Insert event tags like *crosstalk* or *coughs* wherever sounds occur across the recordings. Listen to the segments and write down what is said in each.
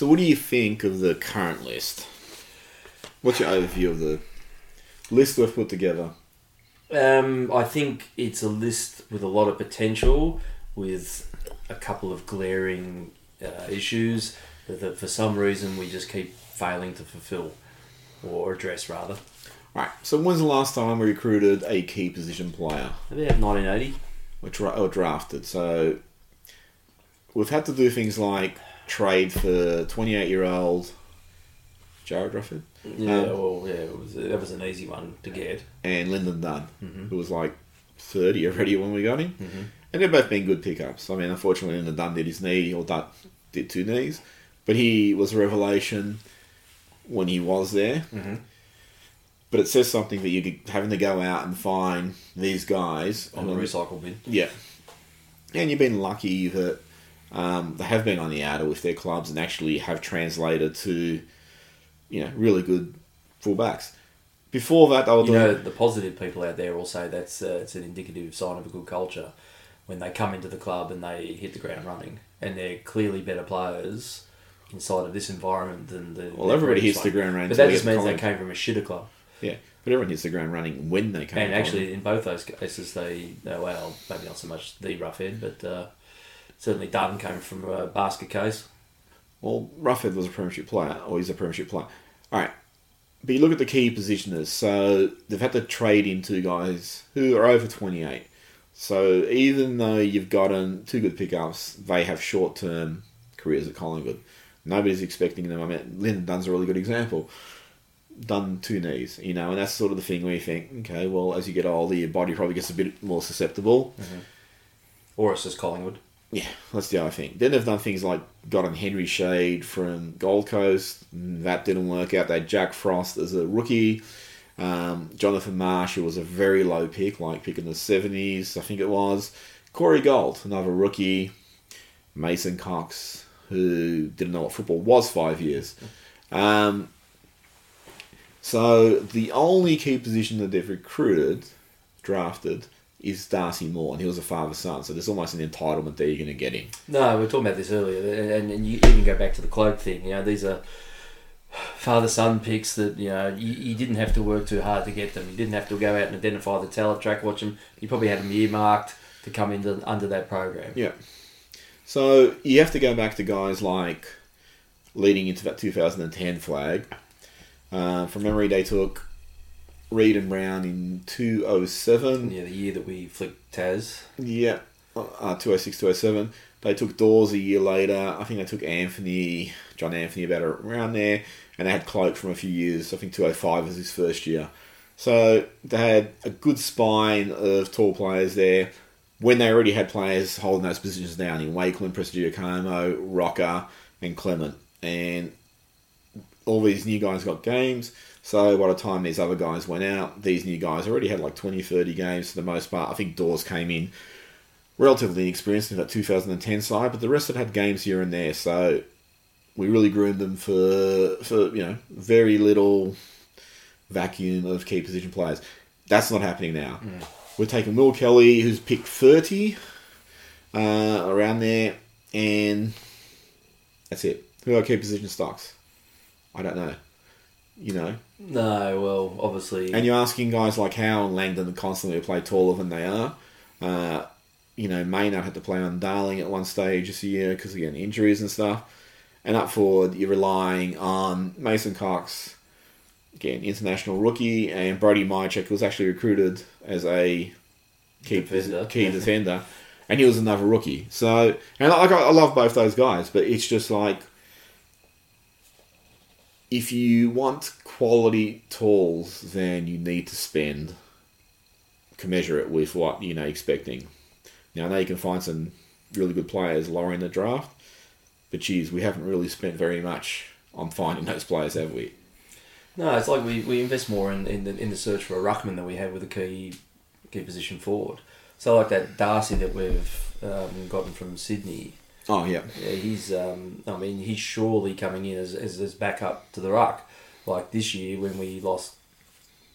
So, what do you think of the current list? What's your overview of the list we've put together? Um, I think it's a list with a lot of potential, with a couple of glaring uh, issues that, that for some reason we just keep failing to fulfil or address rather. Right. So, when's the last time we recruited a key position player About 1980. or, dra- or drafted? So, we've had to do things like trade for 28 year old Jared Rufford Yeah, Um, well, yeah, it was, that was an easy one to get. and Lynden Dunn, Mhm. who was like 30 already when we got him. Mhm. And they've both been good pickups. I mean, unfortunately, Lynden Dunn did his knee, or Dunn did two knees, but he was a revelation when he was there. Mm-hmm. But it says something that you're having to go out and find these guys On the recycle bin. Yeah. And you've been lucky that um, they have been on the outer with their clubs and actually have translated to, you know, really good fullbacks. Before that, they were You know, the positive people out there will say that's uh, it's an indicative sign of a good culture when they come into the club and they hit the ground running, and they're clearly better players inside of this environment than the. well, everybody hits the ground. running. But that just means they came from a shitter club. Yeah, but everyone hits the ground running when they come. And actually, in both those cases, they uh, well, maybe not so much the rough end, but uh, certainly Dunn came from a basket case. Well, Ruffhead was a premiership player, or he's a premiership player. All right. But you look at the key positioners. So they've had to trade in two guys who are over 28. So even though you've gotten two good pickups, they have short term careers at Collingwood. Nobody's expecting them. I mean, Lynden Dunn's a really good example. Done two knees, you know, and that's sort of the thing where you think, okay, well, as you get older, your body probably gets a bit more susceptible. Mm-hmm. Or it's just Collingwood. Yeah, that's the other thing. Then they've done things like got on Henry Schade from Gold Coast. That didn't work out. They had Jack Frost as a rookie. Um, Jonathan Marsh, who was a very low pick, like pick in the 70s, I think it was. Corey Gault, another rookie. Mason Cox, who didn't know what football was five years. Um, so the only key position that they've recruited, drafted, is Darcy Moore, and he was a father son. So there's almost an entitlement there you're going to get him. No, we were talking about this earlier, and, and you even go back to the Cloke thing. You know, these are father son picks that you know you, you didn't have to work too hard to get them. You didn't have to go out and identify the talent track, watch them. You probably had them earmarked to come into under that program. Yeah. So you have to go back to guys like leading into that 2010 flag. Uh, from memory, they took Reid and Brown in 207. Yeah, the year that we flicked Taz. Yeah, uh, 206, 207. They took Dawes a year later. I think they took Anthony, John Anthony, about around there. And they had Cloke from a few years. I think 205 was his first year. So they had a good spine of tall players there. When they already had players holding those positions down in Wakelin, Prestigiacomo, Rocca, and Clement. And all these new guys got games. So by the time these other guys went out, these new guys already had like 20, 30 games for the most part. I think Dawes came in relatively inexperienced in that 2010 side, but the rest had had games here and there. So we really groomed them for, for you know, very little vacuum of key position players. That's not happening now. We're taking Will Kelly, who's picked 30 uh, around there, and that's it. Who are key position stocks? I don't know. You know, No, well, obviously, and you're asking guys like Howe and Langdon to constantly play taller than they are. Uh, you know, Maynard had to play on Darling at one stage this year because again injuries and stuff. And up forward, you're relying on Mason Cox, again international rookie, and Brody Mihocek, who was actually recruited as a key Defender. key defender, and he was another rookie. So, and like I love both those guys, but it's just like if you want quality tools, then you need to spend commensurate with what you know expecting. Now I know you can find some really good players lower in the draft, but geez, we haven't really spent very much on finding those players, have we? no, it's like we, we invest more in, in the in the search for a ruckman than we have with a key key position forward. So like that Darcy that we've um, gotten from Sydney. Oh yeah, Yeah, he's. Um, I mean, he's surely coming in as, as as backup to the ruck. Like this year when we lost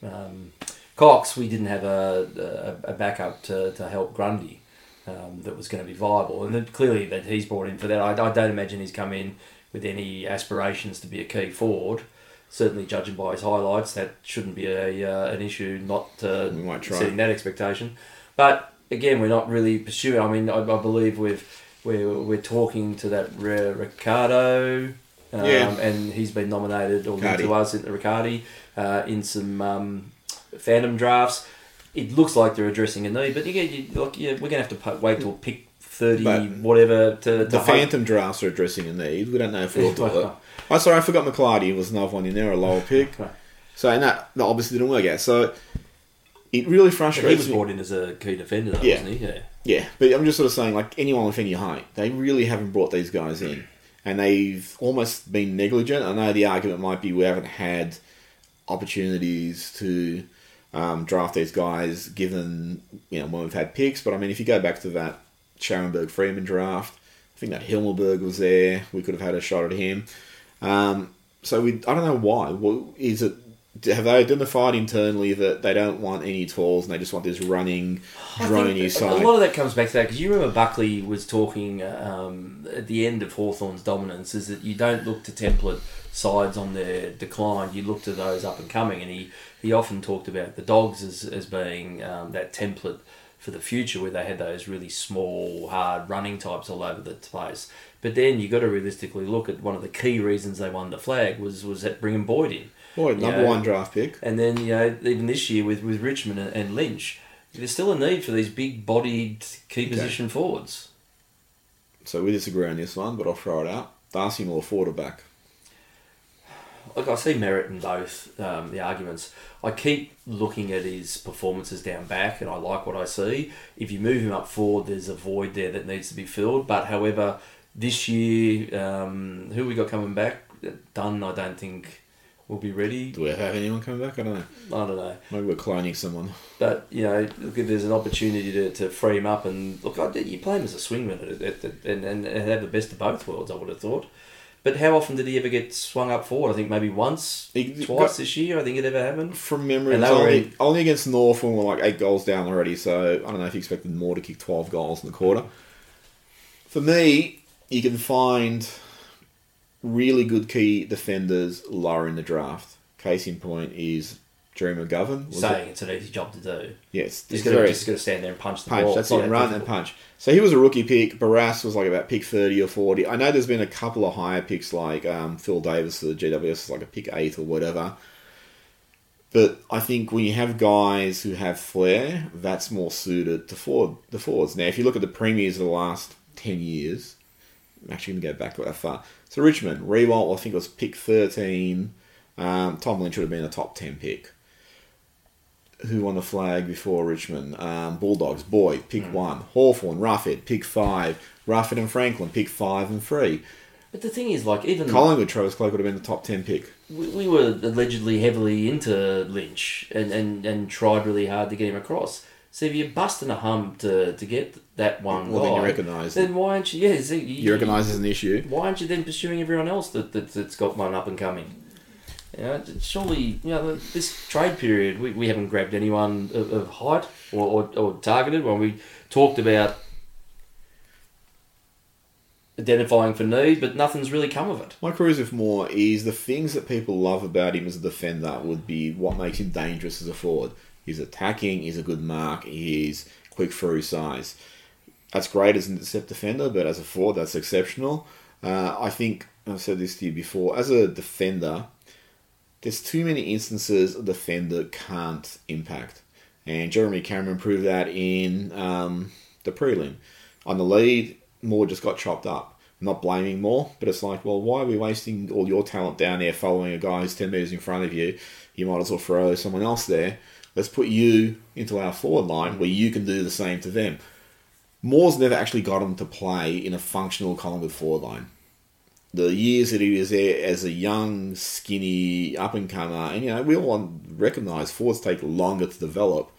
um, Cox, we didn't have a a, a backup to, to help Grundy um, that was going to be viable, and clearly that he's brought in for that. I, I don't imagine he's come in with any aspirations to be a key forward. Certainly, judging by his highlights, that shouldn't be a uh, an issue. Not uh, We might try. setting that expectation, but again, we're not really pursuing. I mean, I, I believe we've we're we're talking to that Riccardi. Um, Yeah. and he's been nominated or linked to us in the Riccardi uh, in some um, Phantom drafts. It looks like they're addressing a need, but again, you, look, yeah, we're gonna have to wait till pick thirty, But whatever. To, to The hope- Phantom drafts are addressing a need. We don't know if we'll *laughs* do it. Oh, sorry, I forgot McClarty was another one in there, a lower pick. *laughs* Okay. So, and that, that obviously didn't work out. So, it really frustrates. But he was me. brought in as a key defender, though, Yeah. wasn't he? Yeah. Yeah, but I'm just sort of saying, like anyone with any height, they really haven't brought these guys in, and they've almost been negligent. I know the argument might be we haven't had opportunities to um, draft these guys, given you know when we've had picks. But I mean, if you go back to that Scharenberg Freeman draft, I think that Himmelberg was there. We could have had a shot at him. Um, so we, I don't know why. Well, is it? Have they identified internally that they don't want any talls and they just want this running, think side? A lot of that comes back to that because you remember Buckley was talking um, at the end of Hawthorn's dominance is that you don't look to template sides on their decline, you look to those up and coming. And he, he often talked about the dogs as, as being um, that template for the future where they had those really small, hard running types all over the place. But then you've got to realistically look at one of the key reasons they won the flag was was that bringing Boyd in. Boy, You number know, one draft pick. And then, you know, even this year with, with Richmond and, and Lynch, there's still a need for these big bodied key position forwards. So we disagree on this one, but I'll throw it out. Darcy Moore, forward or back. Look, I see merit in both um, the arguments. I keep looking at his performances down back, and I like what I see. If you move him up forward, there's a void there that needs to be filled. But however, this year, um, who we got coming back? Dunn, I don't think will be ready. Do we have anyone coming back? I don't know. I don't know. Maybe we're cloning someone. But you know, look, if there's an opportunity to, to free him up and look, I, you play him as a swingman and, and and have the best of both worlds. I would have thought. But how often did he ever get swung up forward? I think maybe once, He twice got- this year. I think it ever happened. From memory, And they were only, in- only against North when we're like eight goals down already. So I don't know if you expected more to kick 12 goals in the quarter. For me, you can find really good key defenders lower in the draft. Case in point is Jerry McGovern. Was it? Saying it's an easy job to do. Yes, He's it's got to very- just got to stand there and punch the punch. ball. That's Yeah, run and punch. So he was a rookie pick. Barrass was like about pick thirty or forty. I know there's been a couple of higher picks like um, Phil Davis for the GWS is like a pick eight or whatever. But I think when you have guys who have flair, that's more suited to forward the forwards. Now, if you look at the premiers of the last ten years, actually going to go back that far. So Richmond, Riewoldt, I think it was pick thirteen. Um, Tom Lynch would have been a top ten pick who won the flag before Richmond? Um, Bulldogs, Boyd, pick one. Hawthorn, Roughead, pick five. Roughead and Franklin, pick five and three. But the thing is, like, even Collingwood, Travis Cloke would have been the top ten pick. we, we were allegedly heavily into Lynch and, and, and tried really hard to get him across. So if you're busting a hump to, to get that one Well, guy, then you recognise then why aren't you? Yeah, see, you, You recognise as an issue. Why aren't you then pursuing everyone else that, that that's got one up and coming? You know, surely, you know, this trade period, we, we haven't grabbed anyone of, of height or, or, or targeted. When we talked about identifying for need, but nothing's really come of it. My cruise with Moore is the things that people love about him as a defender would be what makes him dangerous as a forward. He's attacking, he's a good mark, he's quick through size. That's great as an intercept defender, but as a forward, that's exceptional. Uh, I think I've said this to you before. As a defender, there's too many instances a defender can't impact, and Jeremy Cameron proved that in um, the prelim. On the lead, Moore just got chopped up. I'm not blaming Moore, but it's like, well, why are we wasting all your talent down there following a guy who's 10 metres in front of you? You might as well throw someone else there. Let's put you into our forward line where you can do the same to them. Moore's never actually got him to play in a functional Collingwood forward line. The years that he was there as a young, skinny up and comer, and you know, we all recognise forwards take longer to develop.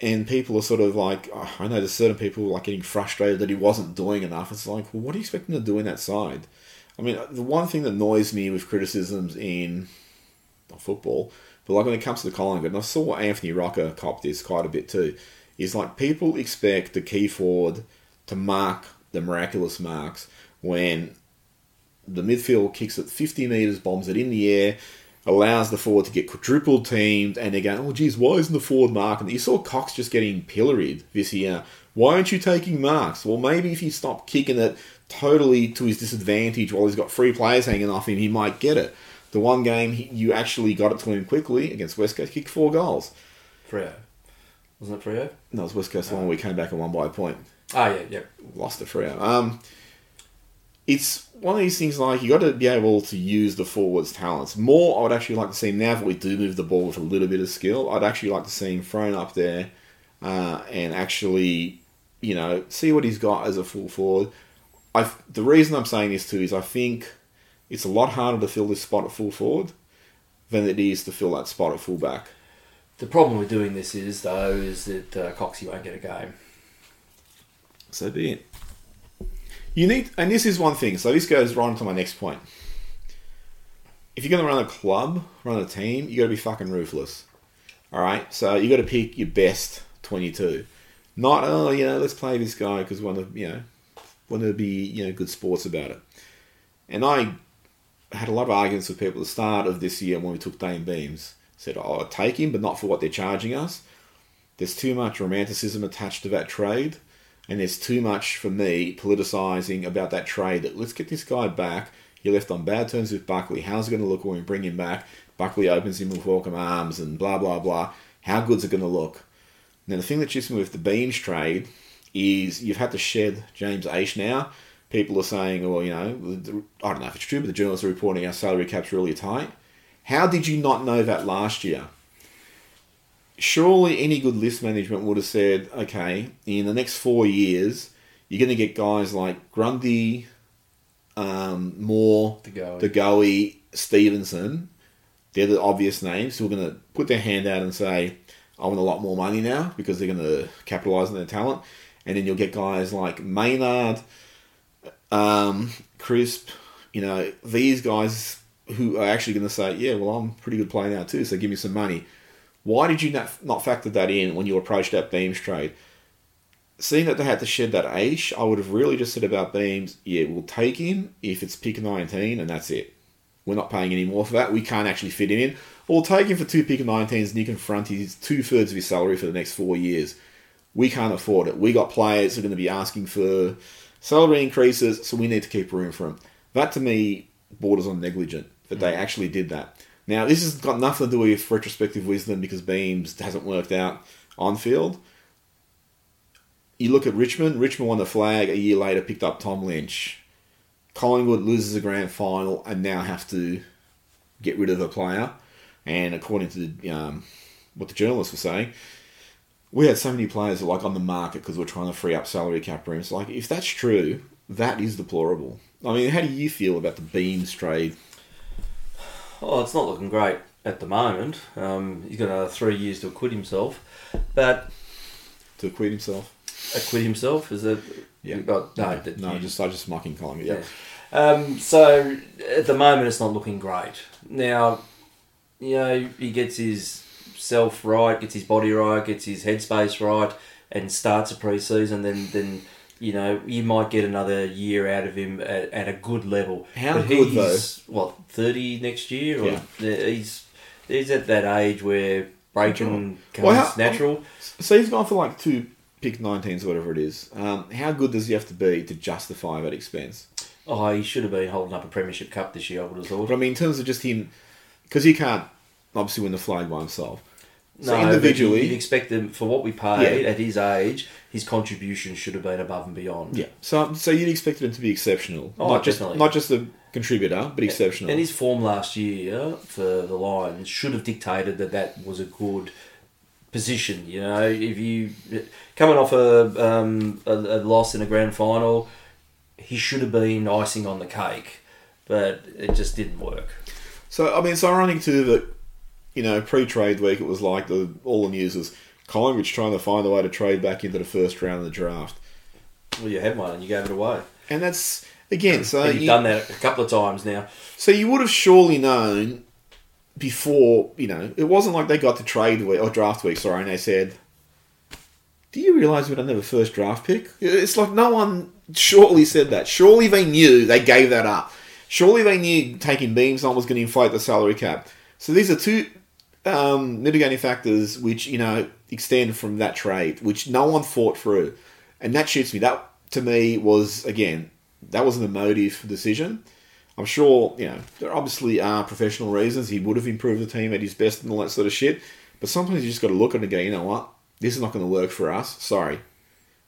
And people are sort of like, oh, I know there's certain people like getting frustrated that he wasn't doing enough. It's like, well, what are you expecting him to do in that side? I mean, the one thing that annoys me with criticisms in football, but like when it comes to the Collingwood, and I saw Anthony Rocca cop this quite a bit too, is like people expect the key forward to mark the miraculous marks when the midfield kicks it 50 metres, bombs it in the air, allows the forward to get quadrupled teamed, and they're going, oh, geez, why isn't the forward marking? You saw Cox just getting pilloried this year. Why aren't you taking marks? Well, maybe if he stopped kicking it totally to his disadvantage while he's got free players hanging off him, he might get it. The one game he, you actually got it to him quickly against West Coast, kicked four goals. Freo. Wasn't it Freo? No, it was West Coast the one we came back and won by a point. Oh, yeah, yeah. Lost it Freo. Um, it's one of these things like you got to be able to use the forwards' talents more. I would actually like to see now that we do move the ball with a little bit of skill. I'd actually like to see him thrown up there uh, and actually, you know, see what he's got as a full forward. I the reason I'm saying this too is I think it's a lot harder to fill this spot at full forward than it is to fill that spot at fullback. The problem with doing this is, though, is that uh, Coxie won't get a game. So be it. You need, and this is one thing. So this goes right into my next point. If you're going to run a club, run a team, you got to be fucking ruthless. All right. So you got to pick your best 22. Not oh you know let's play this guy because want to you know want to be you know good sports about it. And I had a lot of arguments with people at the start of this year when we took Dane Beams. Said, oh, I'll take him, but not for what they're charging us. There's too much romanticism attached to that trade, and there's too much, for me, politicising about that trade. That let's get this guy back. He left on bad terms with Buckley. How's it going to look when we bring him back? Buckley opens him with welcome arms and blah, blah, blah. How good's it going to look? Now, the thing that shits me with the Beams trade is you've had to shed James Aish now. People are saying, well, you know, I don't know if it's true, but the journalists are reporting our salary cap's really tight. How did you not know that last year? Surely any good list management would have said, okay, in the next four years, you're going to get guys like Grundy, um, Moore, De Goey. Stevenson. They're the obvious names who are going to put their hand out and say, I want a lot more money now because they're going to capitalise on their talent. And then you'll get guys like Maynard, um, Crisp, you know, these guys who are actually going to say, yeah, well, I'm a pretty good player now too, so give me some money. Why did you not, not factor that in when you approached that Beams trade? Seeing that they had to shed that Aish, I would have really just said about Beams, yeah, we'll take him if it's pick 19 and that's it. We're not paying any more for that. We can't actually fit him in. We'll take him for two pick 19s and you can front his two thirds of his salary for the next four years. We can't afford it. We got players who are going to be asking for salary increases, so we need to keep room for them. That to me borders on negligent that they actually did that. Now, this has got nothing to do with retrospective wisdom because Beams hasn't worked out on field. You look at Richmond, Richmond won the flag a year later, picked up Tom Lynch. Collingwood loses a grand final and now have to get rid of a player. And according to the, um, what the journalists were saying, we had so many players like on the market because we're trying to free up salary cap rooms. Like, if that's true, that is deplorable. I mean, how do you feel about the Beams trade? Oh, it's not looking great at the moment. Um, he's got another three years to acquit himself, but To acquit himself? acquit himself is it? Yeah. Oh, no, that no, you- just I just mocking Collingwood. Yeah. Yeah. Um, so at the moment, it's not looking great. Now, you know, he gets his self right, gets his body right, gets his headspace right, and starts a pre-season. Then, then you know, you might get another year out of him at, at a good level. How but good, he's, What thirty next year? Or Yeah. he's he's at that age where breaking comes Well, how- natural. So he's gone for like two pick 19s, whatever it is. Um, how good does he have to be to justify that expense? Oh, he should have been holding up a premiership cup this year. I would have thought. But I mean, in terms of just him, because he can't obviously win the flag by himself. So No, individually, you'd expect them for what we paid Yeah. at his age. His contribution should have been above and beyond. yeah. So so you'd expect him to be exceptional, Oh, not just not just a contributor, but exceptional. And his form last year for the Lions should have dictated that that was a good position. You know, if you coming off a um, a, a loss in a grand final, he should have been icing on the cake, but it just didn't work. So I mean, it's ironic too that you know pre-trade week it was like the all the news was Collingwood's trying to find a way to trade back into the first round of the draft, Well, you had one and you gave it away. and that's again. So and you've you, done that a couple of times now. so you would have surely known before. You know, it wasn't like they got to trade week or draft week. Sorry, and they said. Do you realise we don't have a first draft pick? It's like no one surely said that. Surely they knew they gave that up. Surely they knew taking Beams on was going to inflate the salary cap. So these are two um, mitigating factors which you know extend from that trade, which no one fought through, and that shoots me. That to me was again that wasn't an emotive decision. I'm sure you know there obviously are professional reasons he would have improved the team at his best and all that sort of shit. But sometimes you just got to look at it and go, you know what, this is not going to work for us. Sorry,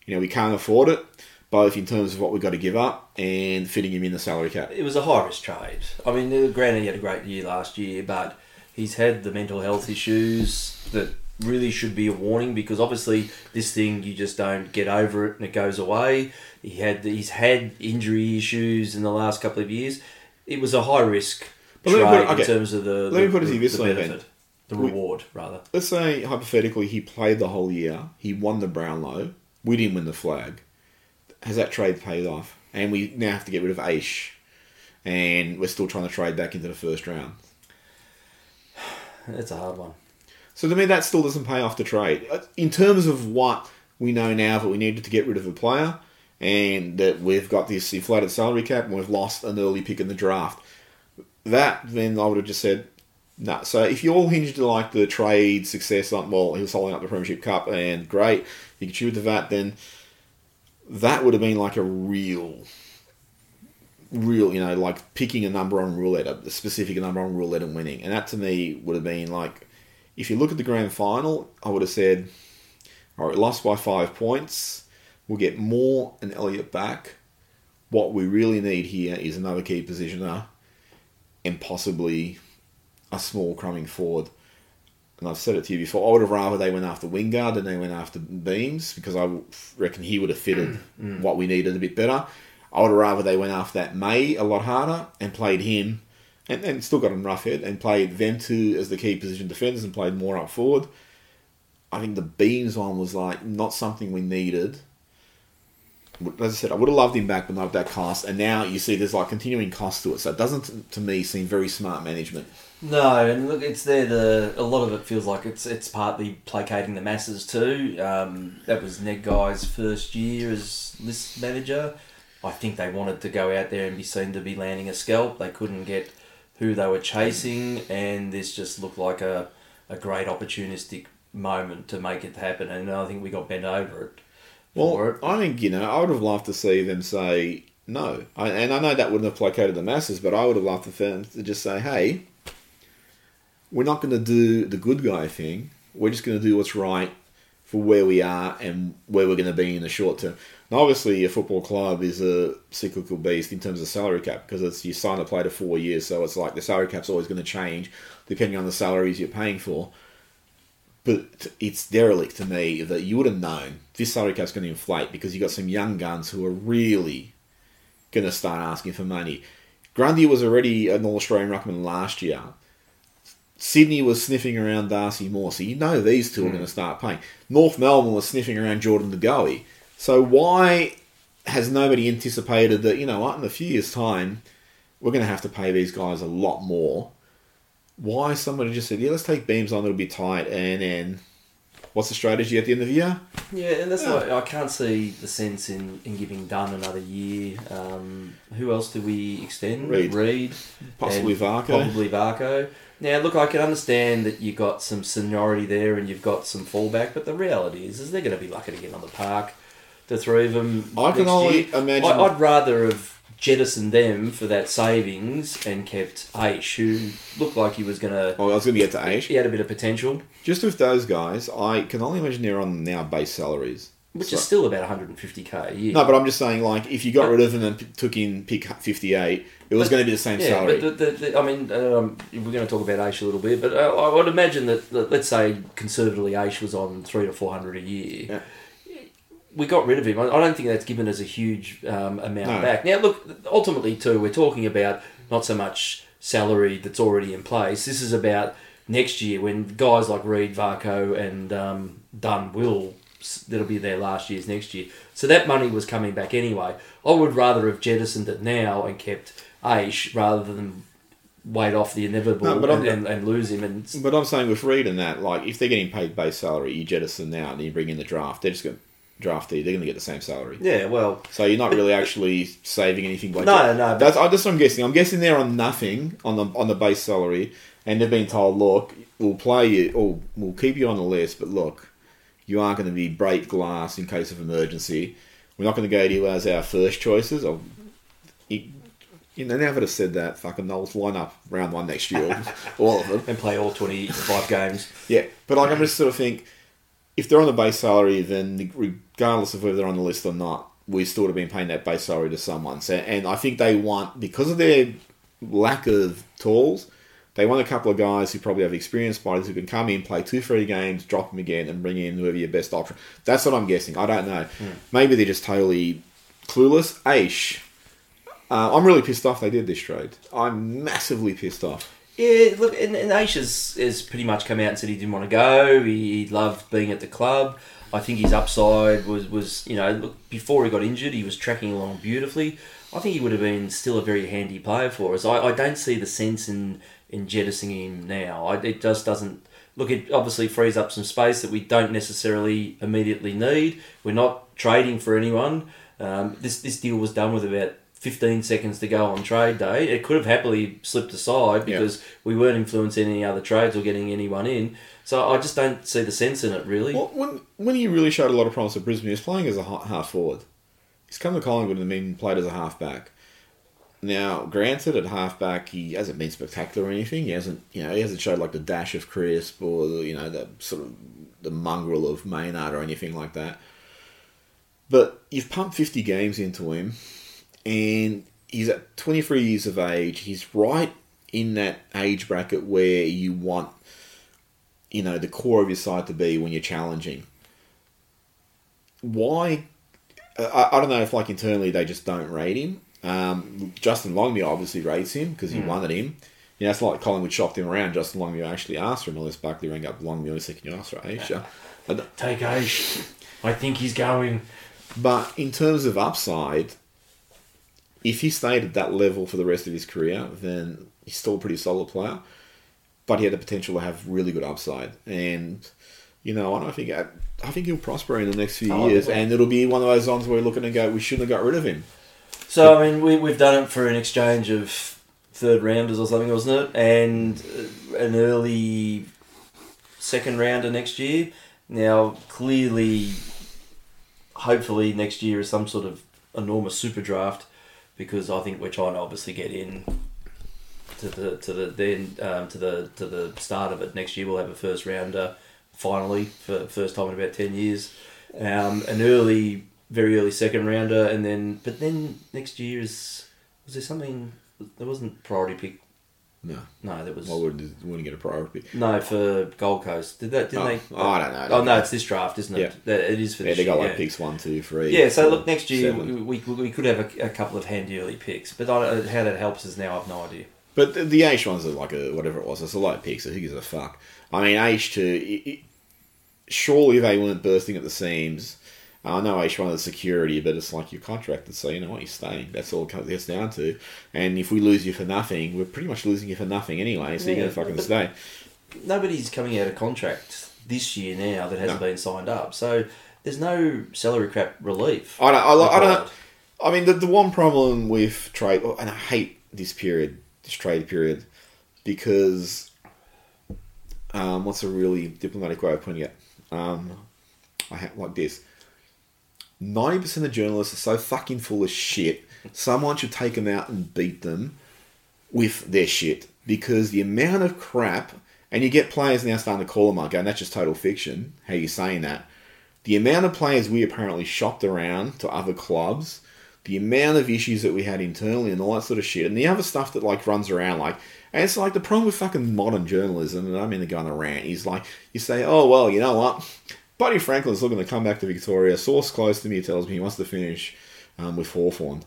you know we can't afford it, both in terms of what we've got to give up and fitting him in the salary cap. It was a high risk trade. I mean, granted, he had a great year last year, but he's had the mental health issues that really should be a warning because obviously this thing you just don't get over it and it goes away. He had he's had injury issues in the last couple of years. It was a high risk But let me trade put- okay. in terms of the Let the, me put it the, this the way benefit, the We- reward rather. Let's say hypothetically he played the whole year, he won the Brownlow, we didn't win the flag. Has that trade paid off? And we now have to get rid of Aish, and we're still trying to trade back into the first round. It's a hard one. So to me, that still doesn't pay off the trade. Uh, In terms of what we know now that we needed to get rid of a player, and that we've got this inflated salary cap, and we've lost an early pick in the draft. That then I would have just said, no. So if you all hinged to like the trade success on, well, he was holding up the Premiership Cup, and great, you could choose the VAT, then that would have been like a real, real, you know, like picking a number on roulette, a specific number on roulette and winning. And that to me would have been like, if you look at the grand final, I would have said, all right, lost by five points. We'll get Moore and Elliot back. What we really need here is another key positioner and possibly a small crumbing forward. And I've said it to you before. I would have rather they went after Wingard than they went after Beams because I reckon he would have fitted mm. what we needed a bit better. I would rather they went after that May a lot harder and played him and, and still got him rough head and played them two as the key position defenders and played more up forward. I think the Beams one was like not something we needed. As I said, I would have loved him back, but not at that cost. And now you see there's like continuing cost to it, so it doesn't to me seem very smart management. No, and look, it's there. The a lot of it feels like it's it's partly placating the masses too. Um, that was Ned Guy's first year as list manager. I think they wanted to go out there and be seen to be landing a scalp. They couldn't get who they were chasing, and this just looked like a, a great opportunistic moment to make it happen. And I think we got bent over it. Well, it. I think you know I would have loved to see them say no, I, and I know that wouldn't have placated the masses, but I would have loved for them to just say, "Hey, we're not going to do the good guy thing. We're just going to do what's right for where we are and where we're going to be in the short term." Now, obviously, a football club is a cyclical beast in terms of salary cap because it's you sign a player to four years, so it's like the salary cap's always going to change depending on the salaries you're paying for. But it's derelict to me that you would have known this salary cap's going to inflate because you got some young guns who are really going to start asking for money. Grundy was already an All Australian ruckman last year. Sydney was sniffing around Darcy Moore, so you know these two are hmm. going to start paying. North Melbourne was sniffing around Jordan De Goey. So why has nobody anticipated that, you know what, in a few years' time, we're going to have to pay these guys a lot more? Why somebody just said, yeah, let's take Beams on, it'll be tight, and then what's the strategy at the end of the year? Yeah, and that's Yeah. why I can't see the sense in, in giving Dunn another year. Um, who else do we extend? Reid. Reid. Possibly Varcoe. Probably Varcoe. Now, look, I can understand that you've got some seniority there and you've got some fallback, but the reality is, is they're going to be lucky to get on the park. The three of them. I can only year. imagine- I, I'd rather have jettisoned them for that savings and kept Aish, who looked like he was going to. Well, I was going to get to Aish. He had a bit of potential, Just with those guys, I can only imagine they're on now base salaries. which So- is still about 150k a year. No, but I'm just saying, like, if you got rid of them and p- took in pick 58, it was But- going to be the same Yeah, salary. but the, the, the, I mean, um, we're going to talk about Aish a little bit, but uh, I would imagine that, that, let's say, conservatively, Aish was on three to four hundred a year. Yeah. We got rid of him. I don't think that's given us a huge um, amount No. back. Now, look, ultimately, too, we're talking about not so much salary that's already in place. This is about next year when guys like Reid, Varcoe, and um, Dunn will that'll be their last years next year. So that money was coming back anyway. I would rather have jettisoned it now and kept Aish rather than wait off the inevitable No, but and, and, and lose him. And But I'm saying with Reid and that, like, if they're getting paid base salary, you jettison now and you bring in the draft, they're just going draftee. They're going to get the same salary. Yeah, well, So you're not really actually saving anything by no, no, That's I just I'm guessing. I'm guessing they're on nothing on the on the base salary, and they've been told, look, we'll play you, or we'll keep you on the list, but look, you aren't going to be break glass in case of emergency. We're not going to go to you as our first choices. Or, you, you know, now that I've said that, fucking they'll line up round one next year, all of them. *laughs* and play all 25 games. Yeah, but like I'm just sort of think, if they're on the base salary, then regardless of whether they're on the list or not, we still have been paying that base salary to someone. So, and I think they want because of their lack of tools, they want a couple of guys who probably have experienced bodies who can come in, play two, three games, drop them again, and bring in whoever your best option. That's what I'm guessing. I don't know. Maybe they're just totally clueless. Aish. Uh, I'm really pissed off they did this trade. I'm massively pissed off. Yeah, look, and, and Aish has, pretty much come out and said he didn't want to go. He, he loved being at the club. I think his upside was, was, you know, look, before he got injured, he was tracking along beautifully. I think he would have been still a very handy player for us. I, I don't see the sense in, in jettisoning him now. I, it just doesn't. Look, it obviously frees up some space that we don't necessarily immediately need. We're not trading for anyone. Um, this this deal was done with about 15 seconds to go on trade day. It could have happily slipped aside Yeah. because we weren't influencing any other trades or getting anyone in. So I just don't see the sense in it, really. Well, when when he really showed a lot of promise at Brisbane, he was playing as a half forward. He's come to Collingwood and been played as a half back. Now, granted, at half back, he hasn't been spectacular or anything. He hasn't, you know, he hasn't showed like the dash of crisp or the, you know the sort of the mongrel of Maynard or anything like that. But you've pumped fifty games into him, and he's at twenty three years of age. He's right in that age bracket where you want you know the core of your side to be when you're challenging. Why? I, I don't know if like internally they just don't rate him. Um, Justin Longmuir obviously rates him because he wanted him. You know, it's like Collingwood shopped him around. Justin Longmuir actually asked for him. Unless Buckley rang up Longmuir and said, "Can you ask for Asia?" Take Aish. I think he's going. but in terms of upside, if he stayed at that level for the rest of his career, then he's still a pretty solid player. But he had the potential to have really good upside, and you know, I don't think I, I think he'll prosper in the next few Oh, years, well. and it'll be one of those ones where we're looking to go, we shouldn't have got rid of him. So I mean, we we've done it for an exchange of third rounders or something, wasn't it? And uh, an early second rounder next year. Now, clearly, hopefully next year is some sort of enormous super draft because I think we're trying to obviously get in to the to the then um, to the to the start of it next year. We'll have a first rounder finally for first time in about ten years. Um, an early, very early second rounder, and then but then next year is was there something? There wasn't priority pick. No, No, there was why wouldn't wouldn't get a priority? no for Gold Coast. Did that? Didn't Oh, they? oh, I don't know. Oh no, it's this draft, isn't it? Yeah. It is for Yeah, this they got year, like yeah. picks one, two, three. Yeah, so four, look, next year seven. we, we, we could have a, a couple of handy early picks, but I don't, how that helps us now, I've no idea. But the, the H ones are like a whatever it was. It's a low pick, so who gives a fuck? I mean, H two. It, it, surely they weren't bursting at the seams. I know H one is security, but it's like you're contracted, so you know what you're staying. That's all it comes gets down to. And if we lose you for nothing, we're pretty much losing you for nothing anyway. So Yeah, you're gonna fucking stay. Nobody's coming out of contract this year now that hasn't No. been signed up, so there's no salary cap relief. I don't. I, I don't. I mean, the, the one problem with trade, and I hate this period, this trade period, because um, what's a really diplomatic way of putting it? Um, I ha- like this. Ninety percent of journalists are so fucking full of shit. Someone should take them out and beat them with their shit because the amount of crap, and you get players now starting to call them like, going, "That's just total fiction." How you saying that? the amount of players we apparently shopped around to other clubs, the amount of issues that we had internally and all that sort of shit, and the other stuff that like runs around like, and it's like the problem with fucking modern journalism, and I mean to go on a rant, is like you say, oh well, you know what, Buddy Franklin's looking to come back to Victoria. Source close to me tells me he wants to finish um, with Hawthorn.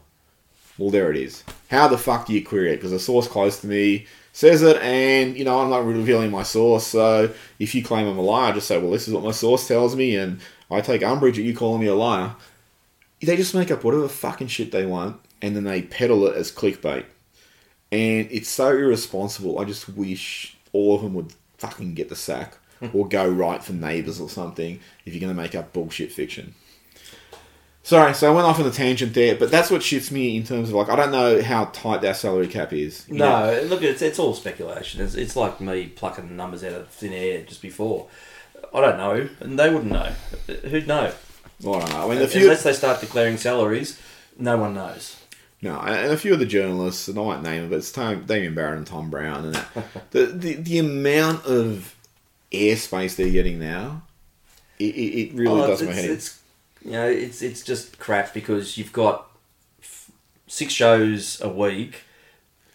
Well, there it is. How the fuck do you query it? Because a source close to me says it, and you know I'm not revealing my source. So if you claim I'm a liar, just say, "Well, this is what my source tells me," and I take umbrage at you calling me a liar. They just make up whatever fucking shit they want, and then they peddle it as clickbait. And it's so irresponsible. I just wish all of them would fucking get the sack *laughs* or go write for neighbours or something if you're going to make up bullshit fiction. Sorry, so I went off on a tangent there, but that's what shits me in terms of like I don't know how tight that salary cap is. you know? No, look, it's, it's all speculation. It's, it's like me plucking the numbers out of thin air just before. I don't know, and they wouldn't know. Who'd know? Well, I don't know. I mean, Unless they start declaring salaries, no one knows. no, and a few of the journalists, and I won't name them, but it's Tom, Damian Barrett and Tom Browne, and that, *laughs* the, the the amount of airspace they're getting now, it, it, it really Oh, does it's, my head. it's, you know, it's it's just crap because you've got f- six shows a week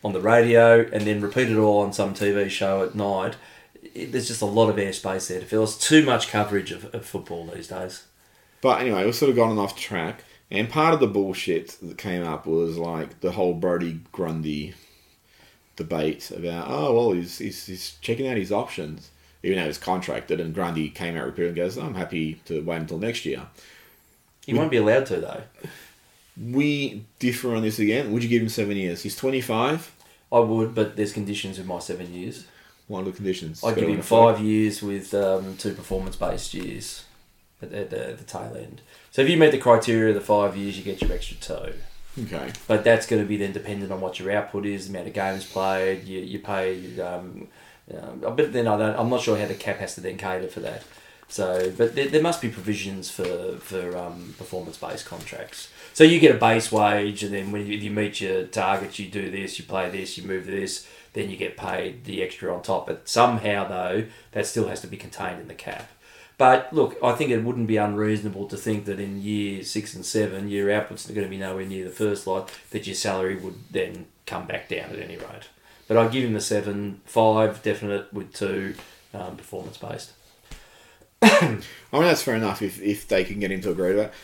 on the radio and then repeat it all on some TV show at night. It, there's just a lot of airspace there to fill. It's too much coverage of, of football these days. But anyway, we've sort of gone off track. And part of the bullshit that came up was like the whole Brodie Grundy debate about, oh, well, he's, he's, he's checking out his options, even though he's contracted. And Grundy came out repeatedly and goes, I'm happy to wait until next year. He won't be allowed to though. We differ on this again. Would you give him seven years? He's 25. I would, but there's conditions with my seven years. What are the conditions? I'd give him five years with um, two performance-based years at, at, the, at the tail end. So if you meet the criteria of the five years, you get your extra two. Okay. But that's going to be then dependent on what your output is, the amount of games played. You, you pay, um, um, but then I don't, I'm not sure how the cap has to then cater for that. So, but there, there must be provisions for for um, performance based contracts. So you get a base wage, and then when you, you meet your targets, you do this, you play this, you move this, then you get paid the extra on top. But somehow though, that still has to be contained in the cap. But look, I think it wouldn't be unreasonable to think that in year six and seven, your output's going to be nowhere near the first lot, that your salary would then come back down at any rate. But I'd give him the seven, five definite with two um, performance based. *coughs* I mean, that's fair enough if, if they can get him to agree to that.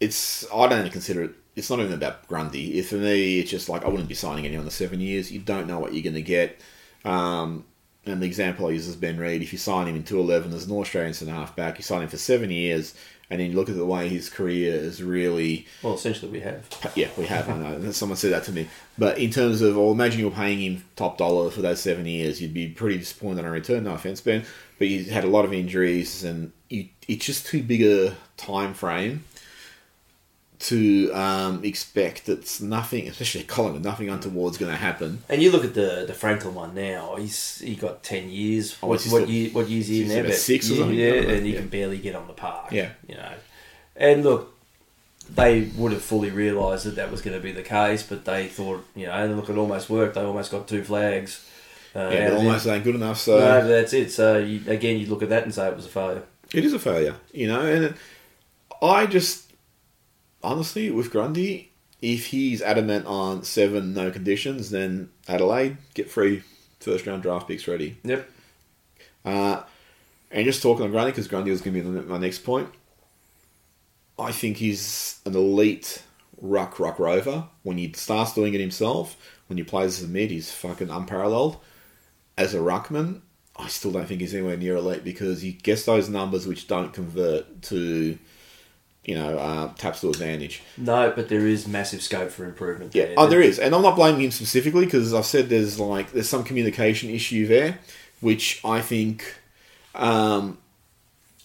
It's I don't consider it. It's not even about Grundy. If for me, it's just like I wouldn't be signing anyone to seven years. You don't know what you're going to get. Um, and the example I use is Ben Reid. If you sign him in 211 as an Australian centre half back, you sign him for seven years, and then you look at the way his career is really Well, essentially, we have. yeah, we have. I know. *laughs* Someone said that to me. But in terms of, well, imagine you're paying him top dollar for those seven years, you'd be pretty disappointed on return. No offense, Ben, but you had a lot of injuries, and you, it's just too big a time frame to um, expect that nothing, especially Colin, nothing untoward's going to happen. And you look at the the Franklin one now. He's he got ten years. Oh, what, what still- year? What year's he in there? six or yeah, something? Yeah, know. and he Yeah. can barely get on the park. Yeah. you know. And look, they would have fully realised that that was going to be the case, but they thought, you know, and look, it almost worked. They almost got two flags. Uh, Yeah, but it. almost ain't good enough. So no, that's it. So you, again, you look at that and say it was a failure. It is a failure, you know, and I just honestly with Grundy, if he's adamant on seven no conditions, then Adelaide get free first round draft picks ready. Yep. Uh, and just talking on Grundy because Grundy was going to be my next point. I think he's an elite ruck ruck rover. When he starts doing it himself, when he plays as a mid, he's fucking unparalleled. As a ruckman, I still don't think he's anywhere near elite because he gets those numbers which don't convert to, you know, uh, taps to advantage. No, but there is massive scope for improvement. Yeah, there. oh, there is, and I'm not blaming him specifically because I've said there's like there's some communication issue there, which I think, um,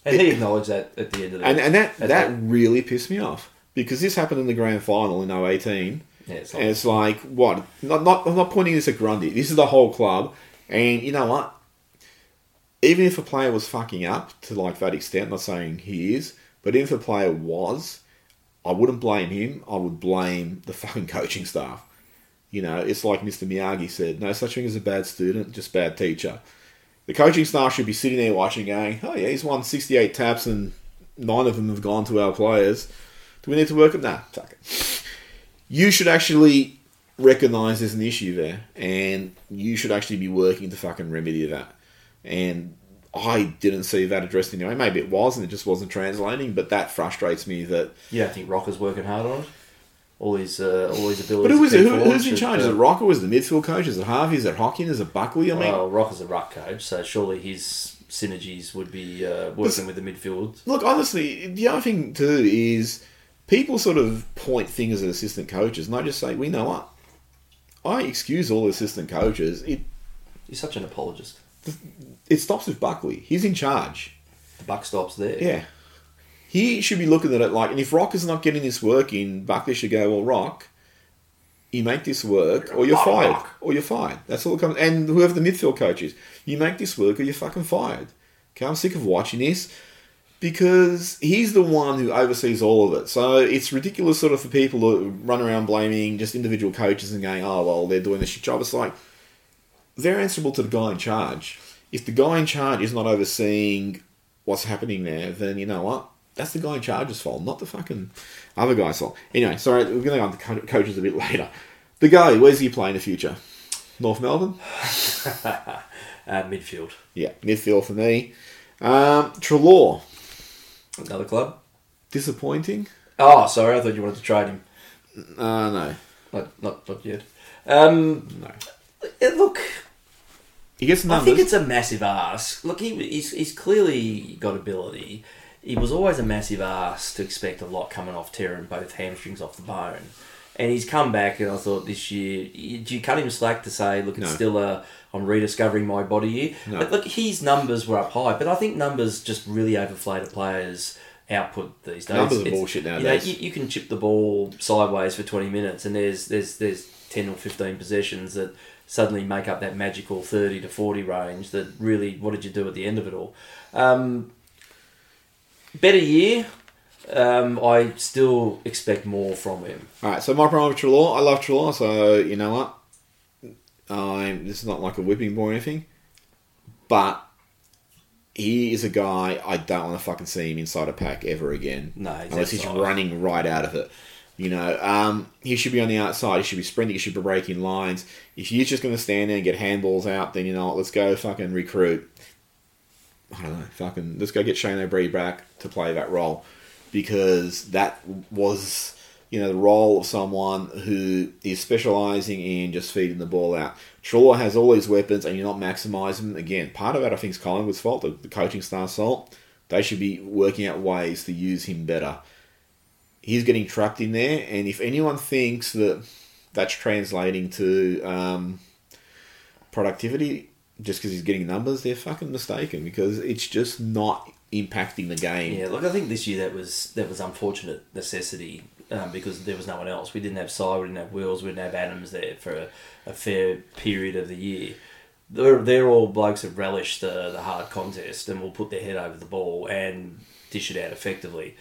and he acknowledged that at the end of the and and that At that really pissed me off because this happened in the grand final in 018, yeah, it's and like, it's like what? Not not I'm not pointing this at Grundy. This is the whole club, and you know what? Even if a player was fucking up to like that extent, I'm not saying he is, but if a player was, I wouldn't blame him. I would blame the fucking *laughs* coaching staff. You know, it's like Mr. Miyagi said, no such thing as a bad student, just bad teacher. The coaching staff should be sitting there watching, going, oh yeah, he's won 68 taps and nine of them have gone to our players. Do we need to work at that? Fuck it. *laughs* You should actually recognise there's an issue there, and you should actually be working to fucking remedy that. And I didn't see that addressed anyway. Maybe it was, and it just wasn't translating. But that frustrates me. That you don't think Rocca's working hard on it? All his uh, all his abilities. but who is it? Who, who's in charge? Is uh, it Rocca? Was the midfield coach? Is it Harvey? Is it Hockin? Is it Buckley? I mean, well, Rocca's a ruck coach, so surely his synergies would be uh, working with the midfield. Look, honestly, the other thing too is people sort of point fingers at assistant coaches, and I just say, we know what. I excuse all assistant coaches. It, You're such an apologist. It stops with Buckley. He's in charge. The buck stops there. Yeah. he should be looking at it like, and if Rock is not getting this work in, Buckley should go, well, Rock, you make this work, or you're Oh, fired, Rock. or you're fired. That's all it comes. And whoever the midfield coach is, you make this work, or you're fucking fired. Okay, I'm sick of watching this because he's the one who oversees all of it. So it's ridiculous, sort of, for people to run around blaming just individual coaches and going, "Oh, well, they're doing the shit job." It's like they're answerable to the guy in charge. If the guy in charge is not overseeing what's happening there, then you know what? That's the guy in charge's fault, not the fucking other guy's fault. Anyway, sorry, we're going to go on to co- coaches a bit later. The guy, where's he play in the future? North Melbourne? *laughs* Uh, midfield. Yeah, midfield for me. Um, Treloar, Another club. disappointing? Oh, sorry. I thought you wanted to trade him. Uh, no, Not, not, not yet. Um, no. eh, look, He gets I think it's a massive ask. Look, he, he's, he's clearly got ability. It was always a massive ask to expect a lot coming off tearing both hamstrings off the bone. And he's come back, and I thought this year, do you cut him slack to say, look, it's No. still a, I'm rediscovering my body year? No. But look, his numbers were up high, but I think numbers just really overflate a player's output these days. Numbers are bullshit You, know, nowadays. you, you can chip the ball sideways for 20 minutes, and there's, there's, there's 10 or 15 possessions that suddenly make up that magical 30 to 40 range that really, what did you do at the end of it all? Um, better year. Um, I still expect more from him. All right, so my problem with Treloar, I love Treloar, so you know what? I'm, this is not like a whipping boy or anything, but he is a guy I don't want to fucking see him inside a pack ever again. No, he's unless he's running right out of it. You know, um, he should be on the outside. He should be sprinting. He should be breaking lines. If he's just going to stand there and get handballs out, then you know what? Let's go fucking recruit. I don't know. Fucking let's go get Shane O'Brien back to play that role because that was you know the role of someone who is specialising in just feeding the ball out. Treloar has all these weapons and you're not maximising them. Again, part of that I think is Collingwood's fault, the, the coaching staff's fault. They should be working out ways to use him better. He's getting trapped in there, and if anyone thinks that that's translating to um, productivity just because he's getting numbers, they're fucking mistaken because it's just not impacting the game. Yeah, look, I think this year that was that was unfortunate necessity um, because there was no one else. We didn't have Sy, we didn't have Wills, we didn't have Adams there for a, a fair period of the year. They're, they're all blokes that relish the, the hard contest and will put their head over the ball and dish it out effectively.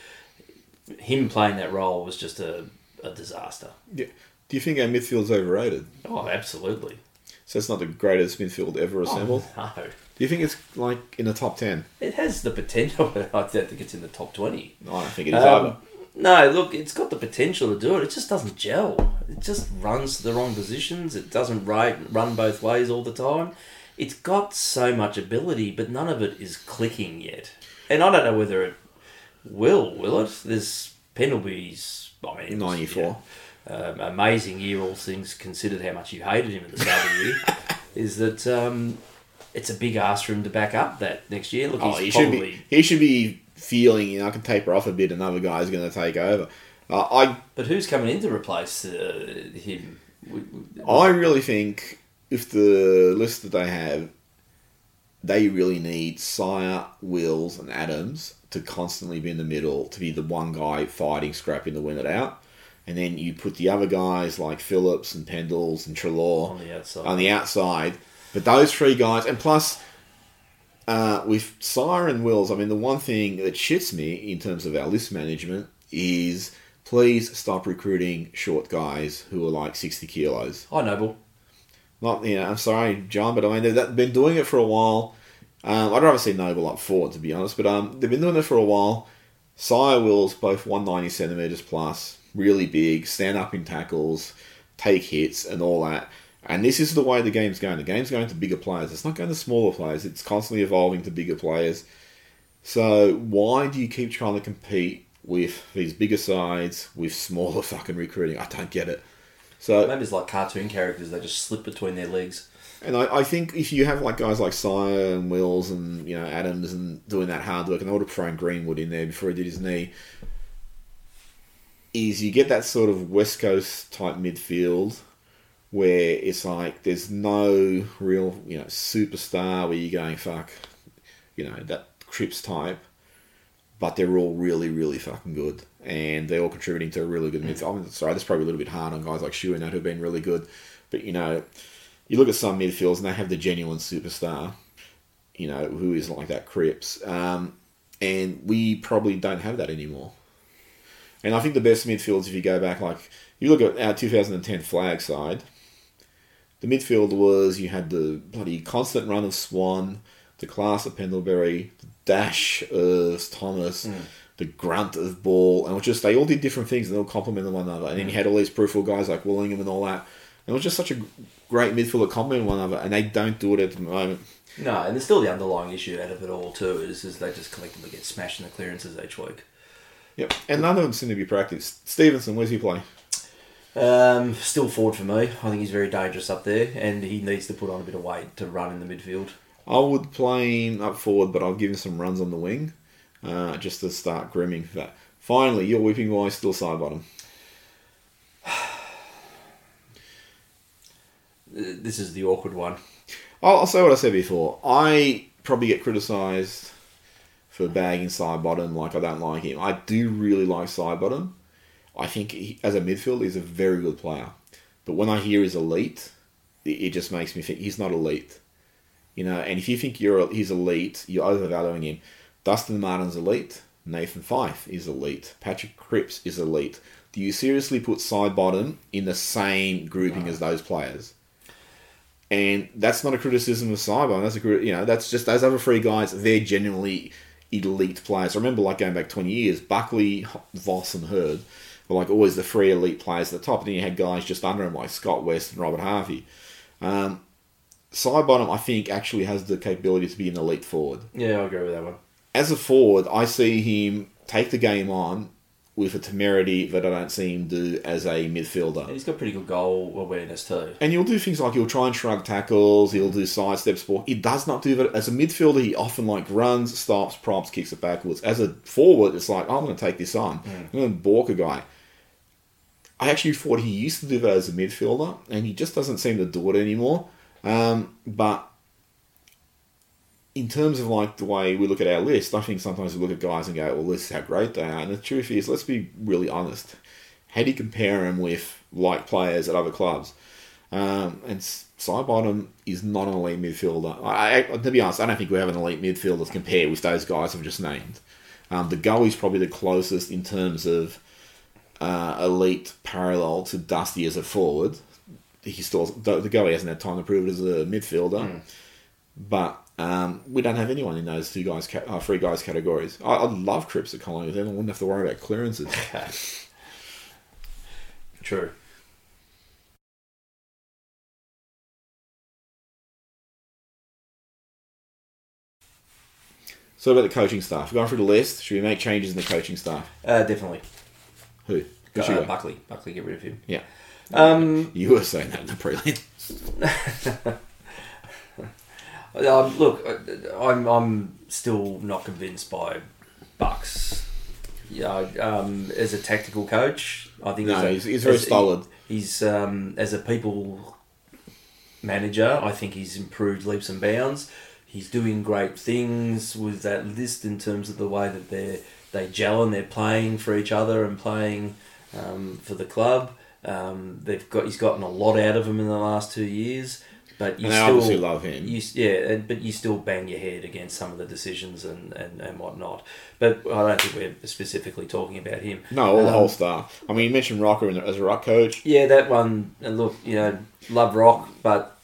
Him playing that role was just a, a disaster. Yeah. Do you think our midfield's overrated? Oh, absolutely. So it's not the greatest midfield ever assembled. Oh, no. Do you think it's like in the top ten? It has the potential, *laughs* but I don't think it's in the top 20. I don't think it is Um, either. no, look, it's got the potential to do it. It just doesn't gel. It just runs to the wrong positions. It doesn't run both ways all the time. It's got so much ability, but none of it is clicking yet. And I don't know whether it will. Will it? There's Pendlebury's. I mean, 94. you know, um, amazing year, all things considered. How much you hated him at the start of the year *laughs* is that um, it's a big ask for him to back up that next year. Look, Oh, he should probably be. He should be feeling. You know, I can taper off a bit. Another guy's going to take over. Uh, I But who's coming in to replace uh, him? I really think if the list that they have, they really need Sier, Wills, and Adams to constantly be in the middle to be the one guy fighting, scrapping to win it out. And then you put the other guys like Phillips and Pendles and Treloar on the outside. on the outside. But those three guys, and plus uh, with Sier and Wills, I mean, the one thing that shits me in terms of our list management is please stop recruiting short guys who are like 60 kilos. Hi, Noble. Not, you know, I'm sorry, John, but I mean, they've been doing it for a while. Um, I'd rather see Noble up forward, to be honest, but um, they've been doing it for a while. Sier Wills, both 190 centimetres plus, really big, stand up in tackles, take hits, and all that. And this is the way the game's going. The game's going to bigger players. It's not going to smaller players. It's constantly evolving to bigger players. So why do you keep trying to compete with these bigger sides with smaller fucking recruiting? I don't get it. So Maybe it's like cartoon characters. They just slip between their legs. And I, I think if you have like guys like Sier and Wills and you know Adams and doing that hard work, and I would have thrown Greenwood in there before he did his knee, is you get that sort of West Coast type midfield where it's like there's no real you know superstar where you're going fuck, you know that Cripps type, but they're all really, really fucking good, and they're all contributing to a really good midfield. I mean, sorry, that's probably a little bit hard on guys like Shu and that who've been really good, but you know, you look at some midfields and they have the genuine superstar, you know, who isn't like that Cripps, um, and we probably don't have that anymore. And I think the best midfields, if you go back, like you look at our 2010 flag side, the midfield was you had the bloody constant run of Swan, the class of Pendlebury, the dash of Thomas, Mm. the grunt of Ball, and it was just they all did different things and they all complemented one another. And then you had all these peripheral guys like Wellingham and all that. And it was just such a great midfield that complemented one another, and they don't do it at the moment. No, and there's still the underlying issue out of it all too. Is, is they just collectively get smashed in the clearances each week. Yep, and none of them seem to be practiced. Stephenson, where's he playing? Um, still forward for me. I think he's very dangerous up there, and he needs to put on a bit of weight to run in the midfield. I would play him up forward, but I'll give him some runs on the wing, uh, just to start grooming for that. Finally, your whipping boy still Sidebottom. *sighs* This is the awkward one. I'll, I'll say what I said before. I probably get criticised for bagging Sidebottom, like I don't like him. I do really like Sidebottom. I think he, as a midfielder, he's a very good player. But when I hear he's elite, it, it just makes me think he's not elite. You know, and if you think you're he's elite, you're overvaluing him. Dustin Martin's elite. Nathan Fyfe is elite. Patrick Cripps is elite. Do you seriously put Sidebottom in the same grouping as those players? And that's not a criticism of Cyber. That's a you know that's just those other three guys. They're genuinely elite players. I remember like going back twenty years, Buckley, Voss, and Hird were like always the three elite players at the top. And then you had guys just under them like Scott West and Robert Harvey. Um, Sidebottom, I think, actually has the capability to be an elite forward. Yeah, I agree with that one. As a forward, I see him take the game on with a temerity that I don't see him do as a midfielder. And he's got pretty good goal awareness too. And he'll do things like he'll try and shrug tackles, he'll do side steps. Ball. He does not do that as a midfielder. He often like runs, stops, props, kicks it backwards. As a forward, it's like I'm going to take this on. I'm going to balk a guy. I actually thought he used to do that as a midfielder, and he just doesn't seem to do it anymore. Um, but in terms of like the way we look at our list, I think sometimes we look at guys and go, "Well, this is how great they are." And the truth is, let's be really honest. How do you compare them with like players at other clubs? Um, and Sidebottom is not an elite midfielder. I, I, to be honest, I don't think we have an elite midfielder to compare with those guys I've just named. Um, De Goey is probably the closest in terms of uh, elite parallel to Dusty as a forward. He still the, De Goey hasn't had time to prove it as a midfielder, but um, we don't have anyone in those two guys, ca- uh, three guys categories. I, I love Cripps at Collingwood. Then I wouldn't have to worry about clearances. *laughs* True. so about the coaching staff, going through the list. Should we make changes in the coaching staff? Uh, definitely. Who? Who Uh. Buckley. Buckley, get rid of him. Yeah, Um, you were saying that in the prelim. *laughs* um, look, uh, I'm I'm still not convinced by Bucks. Yeah, um, as a tactical coach, I think No, as a- he's, he's very as- stolid. He's um, as a people manager, I think he's improved leaps and bounds. He's doing great things with that list in terms of the way that they they gel and they're playing for each other and playing um, for the club. Um, they've got he's gotten a lot out of them in the last two years, but you And still obviously love him. you, yeah, but you still bang your head against some of the decisions and, and, and whatnot. But I don't think we're specifically talking about him. No, all the Um, whole staff. I mean, you mentioned Rocker as a rock coach. Yeah, that one. And look, you know, love rock, but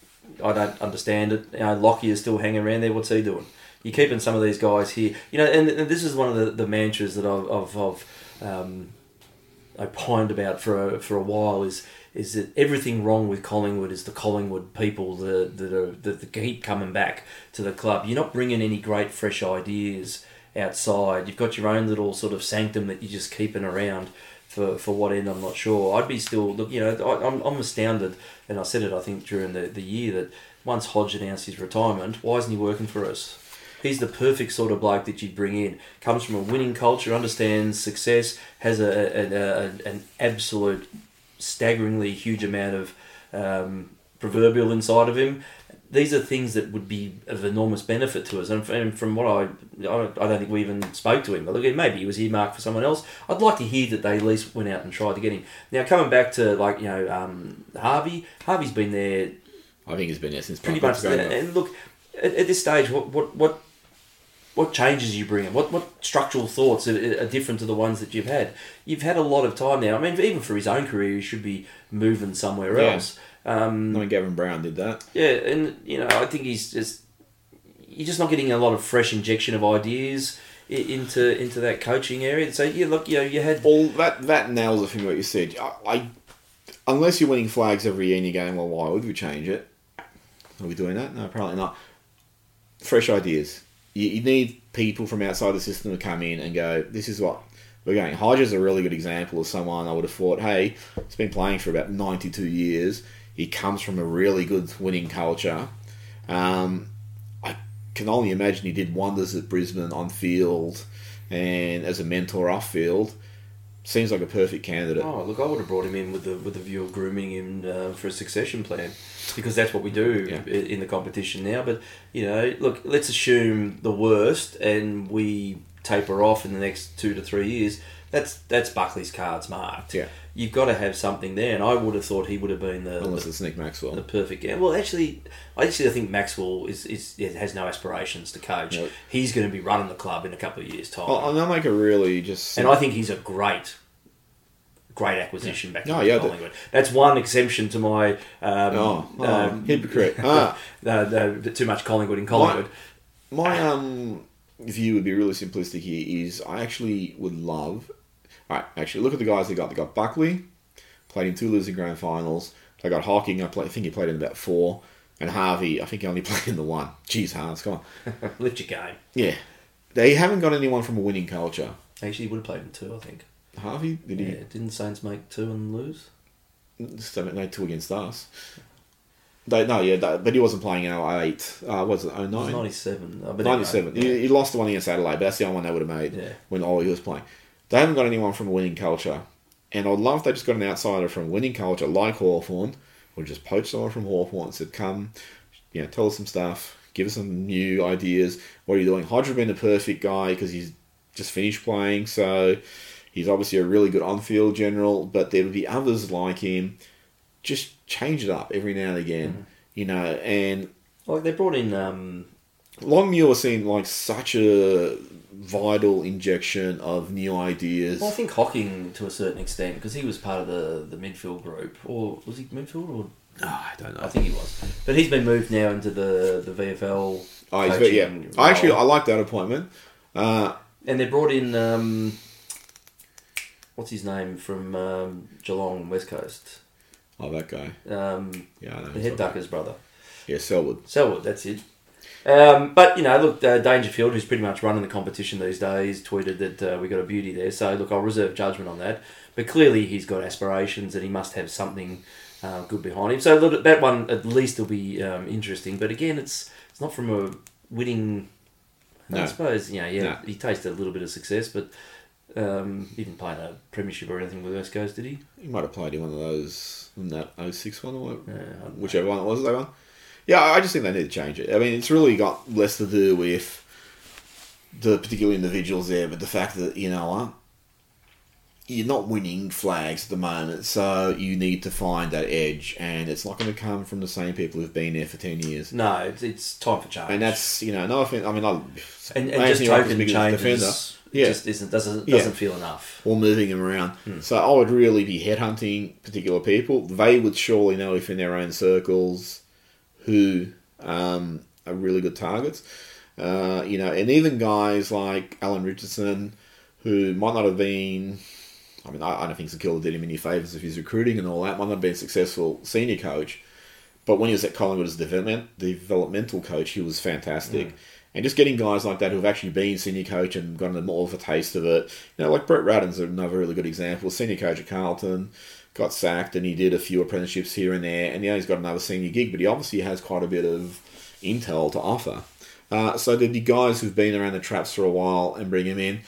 I don't understand it. You know, Lockie is still hanging around there. What's he doing? You're keeping some of these guys here. You know, and, and this is one of the, the mantras that I've, I've, I've um, opined about for a, for a while is is that everything wrong with Collingwood is the Collingwood people that, that are that, keep coming back to the club. You're not bringing any great fresh ideas outside. You've got your own little sort of sanctum that you're just keeping around for, for what end I'm not sure. I'd be still. You know, I, I'm, I'm astounded, and I said it I think during the, the year that once Hodge announced his retirement, why isn't he working for us? He's the perfect sort of bloke that you'd bring in. Comes from a winning culture, understands success, has a, a, a an absolute staggeringly huge amount of um, proverbial inside of him. these are things that would be of enormous benefit to us. And from, from what I, I don't, think we even spoke to him. But look, maybe he was earmarked for someone else. I'd like to hear that they at least went out and tried to get him. Now coming back to like you know um, Harvey, Harvey's been there I think he's been there since pretty much. There. And look, at, at this stage, what what what what changes you bring in? What what structural thoughts are, are different to the ones that you've had? You've had a lot of time now. I mean, even for his own career, he should be moving somewhere Yeah. else. Um, I mean, Gavin Brown did that. yeah, and you know, I think he's just you're just not getting a lot of fresh injection of ideas into into that coaching area. So yeah, look, you know, you had Well, that that nails the thing what you said. I, I unless you're winning flags every year and you're going, well, why would we change it? Are we doing that? No, apparently not. Fresh ideas. You, you need people from outside the system to come in and go, this is what we're going. Hodges is a really good example of someone I would have thought, hey, he's been playing for about 92 years. He comes from a really good winning culture. Um, I can only imagine he did wonders at Brisbane on field and as a mentor off field. Seems like a perfect candidate. Oh, look, I would have brought him in with the with the view of grooming him uh, for a succession plan, because that's what we do Yeah. in the competition now. But you know, look, let's assume the worst, and we taper off in the next two to three years. That's that's Buckley's cards marked. Yeah. you've got to have something there, and I would have thought he would have been the, Unless the, it's Nick Maxwell. the perfect. Yeah, well, actually, I actually think Maxwell is, is has no aspirations to coach. He's going to be running the club in a couple of years' time, Well, and they'll make a really just. and I think he's a great, great acquisition back Oh, to yeah, Collingwood. That's one exemption to my um, Oh, oh, um, hypocrite. Ah. *laughs* uh, the, too much Collingwood in Collingwood. My um view would be really simplistic here is I actually would love Alright, actually look at the guys they got. They got Buckley, played in two losing grand finals. They got Hocking, I, play, I think he played in about four. And Harvey, I think he only *laughs* played in the one. Jeez, Harves, come on. *laughs* Lift your game. Yeah. They haven't got anyone from a winning culture. Actually, he would have played in two, I think. Harvey, did he Yeah, didn't Saints make two and lose? Haven't made two against us. They, no, yeah, that, but he wasn't playing in 08. Uh, was it It was 97. Uh, but anyway, 97. yeah. He, he lost the one against Adelaide, but that's the only one they would have made Yeah. when Ollie was playing. They haven't got anyone from a winning culture. And I'd love if they just got an outsider from a winning culture like Hawthorn, or just poach someone from Hawthorn and said, come, you know, tell us some stuff, give us some new ideas. What are you doing? Have been the perfect guy because he's just finished playing, so he's obviously a really good on field general, but there would be others like him. Just change it up every now and again, Mm-hmm. you know, and Like they brought in um, Longmuir seemed like such a vital injection of new ideas. Well, I think Hocking to a certain extent because he was part of the, the midfield group, or was he midfield? Or Ah, I don't know. I think he was, but he's been moved now into the the VFL. Oh, yeah. coaching I actually I like that appointment. Uh, and they brought in um, what's his name from um, Geelong West Coast, oh, that guy. um, Yeah, I know. the head duckers brother. Yeah, Selwood. Selwood, that's it. Um, but you know, look, uh, Dangerfield, who's pretty much running the competition these days, tweeted that uh, we got a beauty there. So look, I'll reserve judgment on that. But clearly, he's got aspirations, and he must have something uh, good behind him. So look, that one at least will be um, interesting. But again, it's it's not from a winning. I suppose you know, yeah, No. he tasted a little bit of success, but um, he didn't play in a premiership or anything with West Coast, did he? He might have played in one of those, in that 06 one, or Yeah, don't know. whichever one it was, they won. Yeah, I just think they need to change it. I mean, it's really got less to do with the particular individuals there, but the fact that, you know what, you're not winning flags at the moment, so you need to find that edge, and it's not going to come from the same people who've been there for 10 years. No, it's, it's time for change. And that's, you know, no offense, I mean, I, and, and just token big as a changes defender. Yeah. just isn't doesn't doesn't feel enough. or moving them around. So I would really be headhunting particular people. They would surely know if in their own circles who um, are really good targets. Uh, you know, and even guys like Alan Richardson, who might not have been. I mean, I, I don't think St Kilda did him any favours if he's recruiting and all that. Might not have been a successful senior coach, but when he was at Collingwood as development, developmental coach, he was fantastic. And just getting guys like that who have actually been senior coach and gotten more of a taste of it. You know, like Brett Ratten's another really good example. Senior coach at Carlton, got sacked and he did a few apprenticeships here and there. And now he's got another senior gig, but he obviously has quite a bit of intel to offer. Uh, so there'd be guys who've been around the traps for a while and bring him in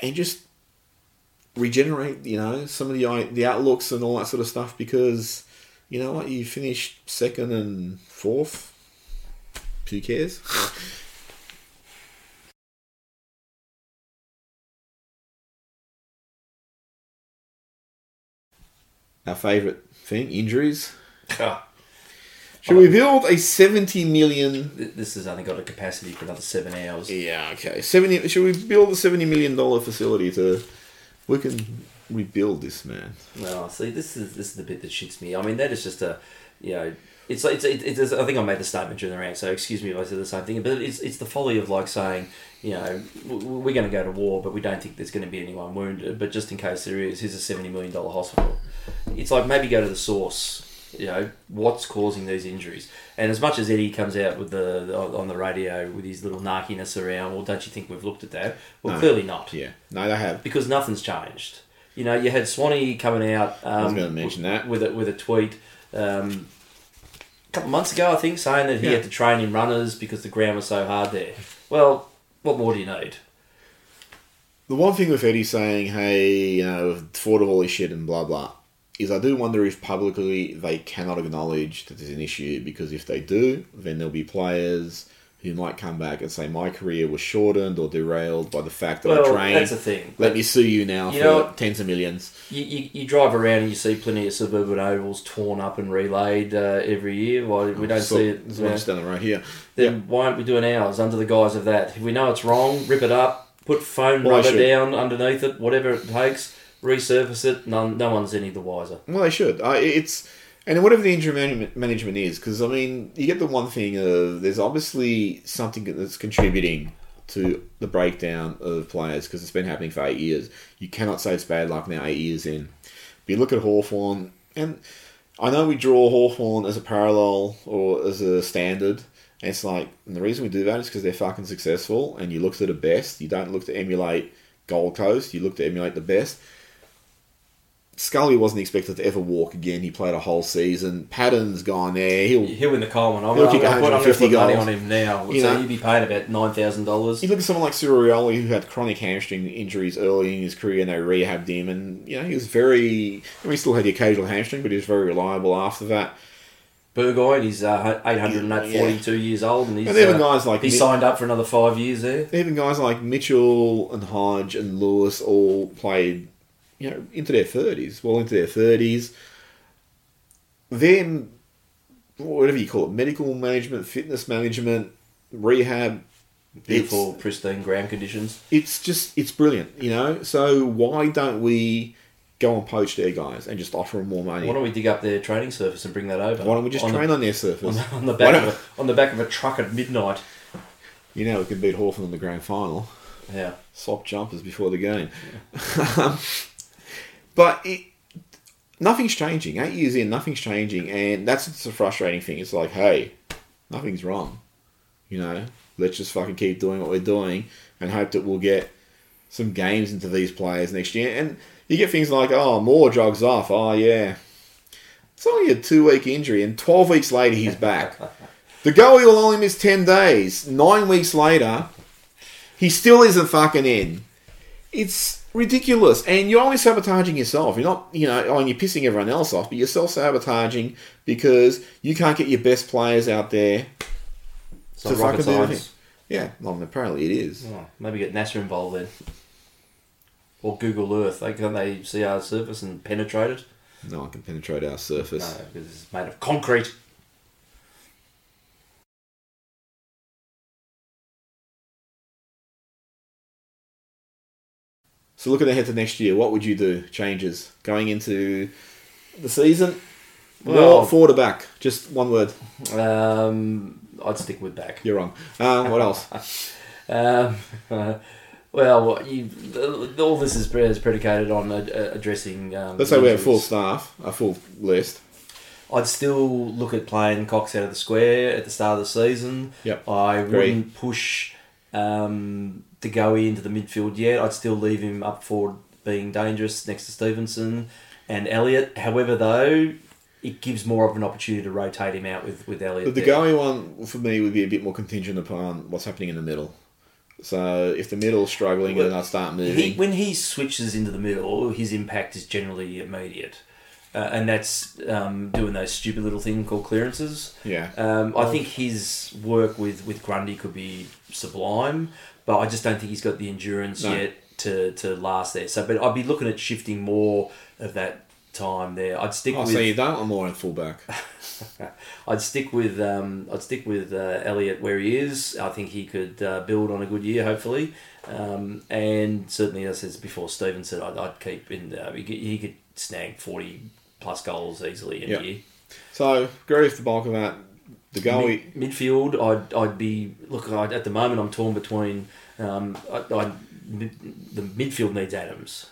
and just regenerate, you know, some of the the outlooks and all that sort of stuff because, you know what, you finished second and fourth Who cares? *laughs* Our favourite thing, injuries. Ah, Should we build a seventy million? th- this has only got a capacity for another seven hours. Yeah, okay. Seventy. Should we build a seventy million dollar facility to? We can rebuild this, man. No, see, this is this is the bit that shits me. I mean, that is just a, you know, it's it's it's. it's I think I made the statement during the round, so excuse me if I said the same thing. But it's it's the folly of like saying, you know, we're going to go to war, but we don't think there's going to be anyone wounded. But just in case there is, here's a seventy million dollar hospital. It's like maybe go to the source. You know what's causing these injuries, and as much as Eddie comes out with the, the on the radio with his little narkiness around, well, don't you think we've looked at that? Well, No. clearly not Yeah. No, they have. because nothing's changed. You know, you had Swanee coming out. Um, was gonna mention that. with a with a tweet um, a couple of months ago, I think, saying that he Yeah. had to train in runners because the ground was so hard there. Well, what more do you need? The one thing with Eddie saying, "Hey, you know, thought of all this shit and blah blah," is I do wonder if publicly they cannot acknowledge that there's an issue because if they do, then there'll be players who might come back and say my career was shortened or derailed by the fact that I trained. that's the thing. Let me sue you now You for know tens of millions. You, you, you drive around and you see plenty of suburban ovals torn up and relayed uh, every year. Why we don't So- see it? There's you one know, just down the road here. then why aren't we doing ours under the guise of that? If we know it's wrong, rip it up, put foam Well, rubber down underneath it, whatever it takes, resurface it. None, no one's any the wiser. Well, they should. I it's and whatever the injury management, management is, because I mean, you get the one thing of there's obviously something that's contributing to the breakdown of players because it's been happening for eight years. You cannot say it's bad luck now, eight years in. But you look at Hawthorn, and I know we draw Hawthorn as a parallel or as a standard. And it's like, and the reason we do that is because they're fucking successful, and you look to the best. You don't look to emulate Gold Coast. You look to emulate the best. Scully wasn't expected to ever walk again. He played a whole season. Patton's gone there. He'll He'll win the Coleman. I'm, He'll I'm kick going to put, I'm gonna 150 put money on him now. You so know. you'd be paying about nine thousand dollars. You look at someone like Cyril Rioli, who had chronic hamstring injuries early in his career, and they rehabbed him, and you know he was very. I mean, he still had the occasional hamstring, but he was very reliable after that. Burgoyne, he's uh, 842 years old, and he's And even uh, guys like he Mi- signed up for another five years there. even guys like Mitchell and Hodge and Lewis all played, you know, into their thirties, well into their thirties. Then, whatever you call it, medical management, fitness management, rehab. Beautiful, pristine ground conditions. it's just it's brilliant, you know. So why don't we go and poach their guys and just offer them more money? Why don't we dig up their training surface and bring that over? Why don't we just on train the, on their on surface? the, on the back of a, on the back of a truck at midnight? You know, we could beat Hawthorn in the grand final. Yeah, Swap jumpers before the game. *laughs* *laughs* but it, nothing's changing. Eight years in, nothing's changing, and that's the frustrating thing. It's like, hey, nothing's wrong. You know, let's just fucking keep doing what we're doing and hope that we'll get some games into these players next year. And you get things like, oh, more jogs off. Oh, yeah. It's only a two week injury, and 12 weeks later, he's back. the goalie will only miss 10 days. Nine weeks later, he still isn't fucking in. It's ridiculous. And you're only sabotaging yourself. You're not, you know, oh, and you're pissing everyone else off, but you're self sabotaging because you can't get your best players out there. it's To rocket science. Yeah, well, apparently it is. Oh, maybe get NASA involved then, or Google Earth. They can they see our surface and penetrate it? No one can penetrate our surface. No, because it's made of concrete. So looking ahead to next year, what would you do? Changes going into the season? Well- forward or back? Just one word. Um, I'd stick with back. You're wrong. Um, what else? *laughs* Um, *laughs* well, what you, all this is, predicated on uh, addressing. Um, Let's say we have full staff, a full list. I'd still look at playing Cox out of the square at the start of the season. Yep. I Agree. wouldn't push um, to go into the midfield yet. I'd still leave him up for being dangerous next to Stephenson and Elliott. However, though, it gives more of an opportunity to rotate him out with, with Elliott. But the there. going one for me would be a bit more contingent upon what's happening in the middle. So if the middle's struggling and I start moving, He, when he switches into the middle, his impact is generally immediate. uh, and that's um, doing those stupid little thing called clearances. Yeah. Um, I think his work with, with Grundy could be sublime, but I just don't think he's got the endurance No. yet to, to last there. So, but I'd be looking at shifting more of that time there. I'd stick Oh, with so you don't want more in fullback. *laughs* I'd stick with um, I'd stick with uh, Elliott where he is. I think he could uh, build on a good year, hopefully, um, and certainly as I said before, Stephenson, I'd, I'd keep in. Uh, he, could, he could snag forty plus goals easily in Yep. a year. So agree with the bulk of that. The goalie. Mid, midfield, I'd, I'd be look. I'd, at the moment, I'm torn between. Um, I, I, mid, the midfield needs Adams.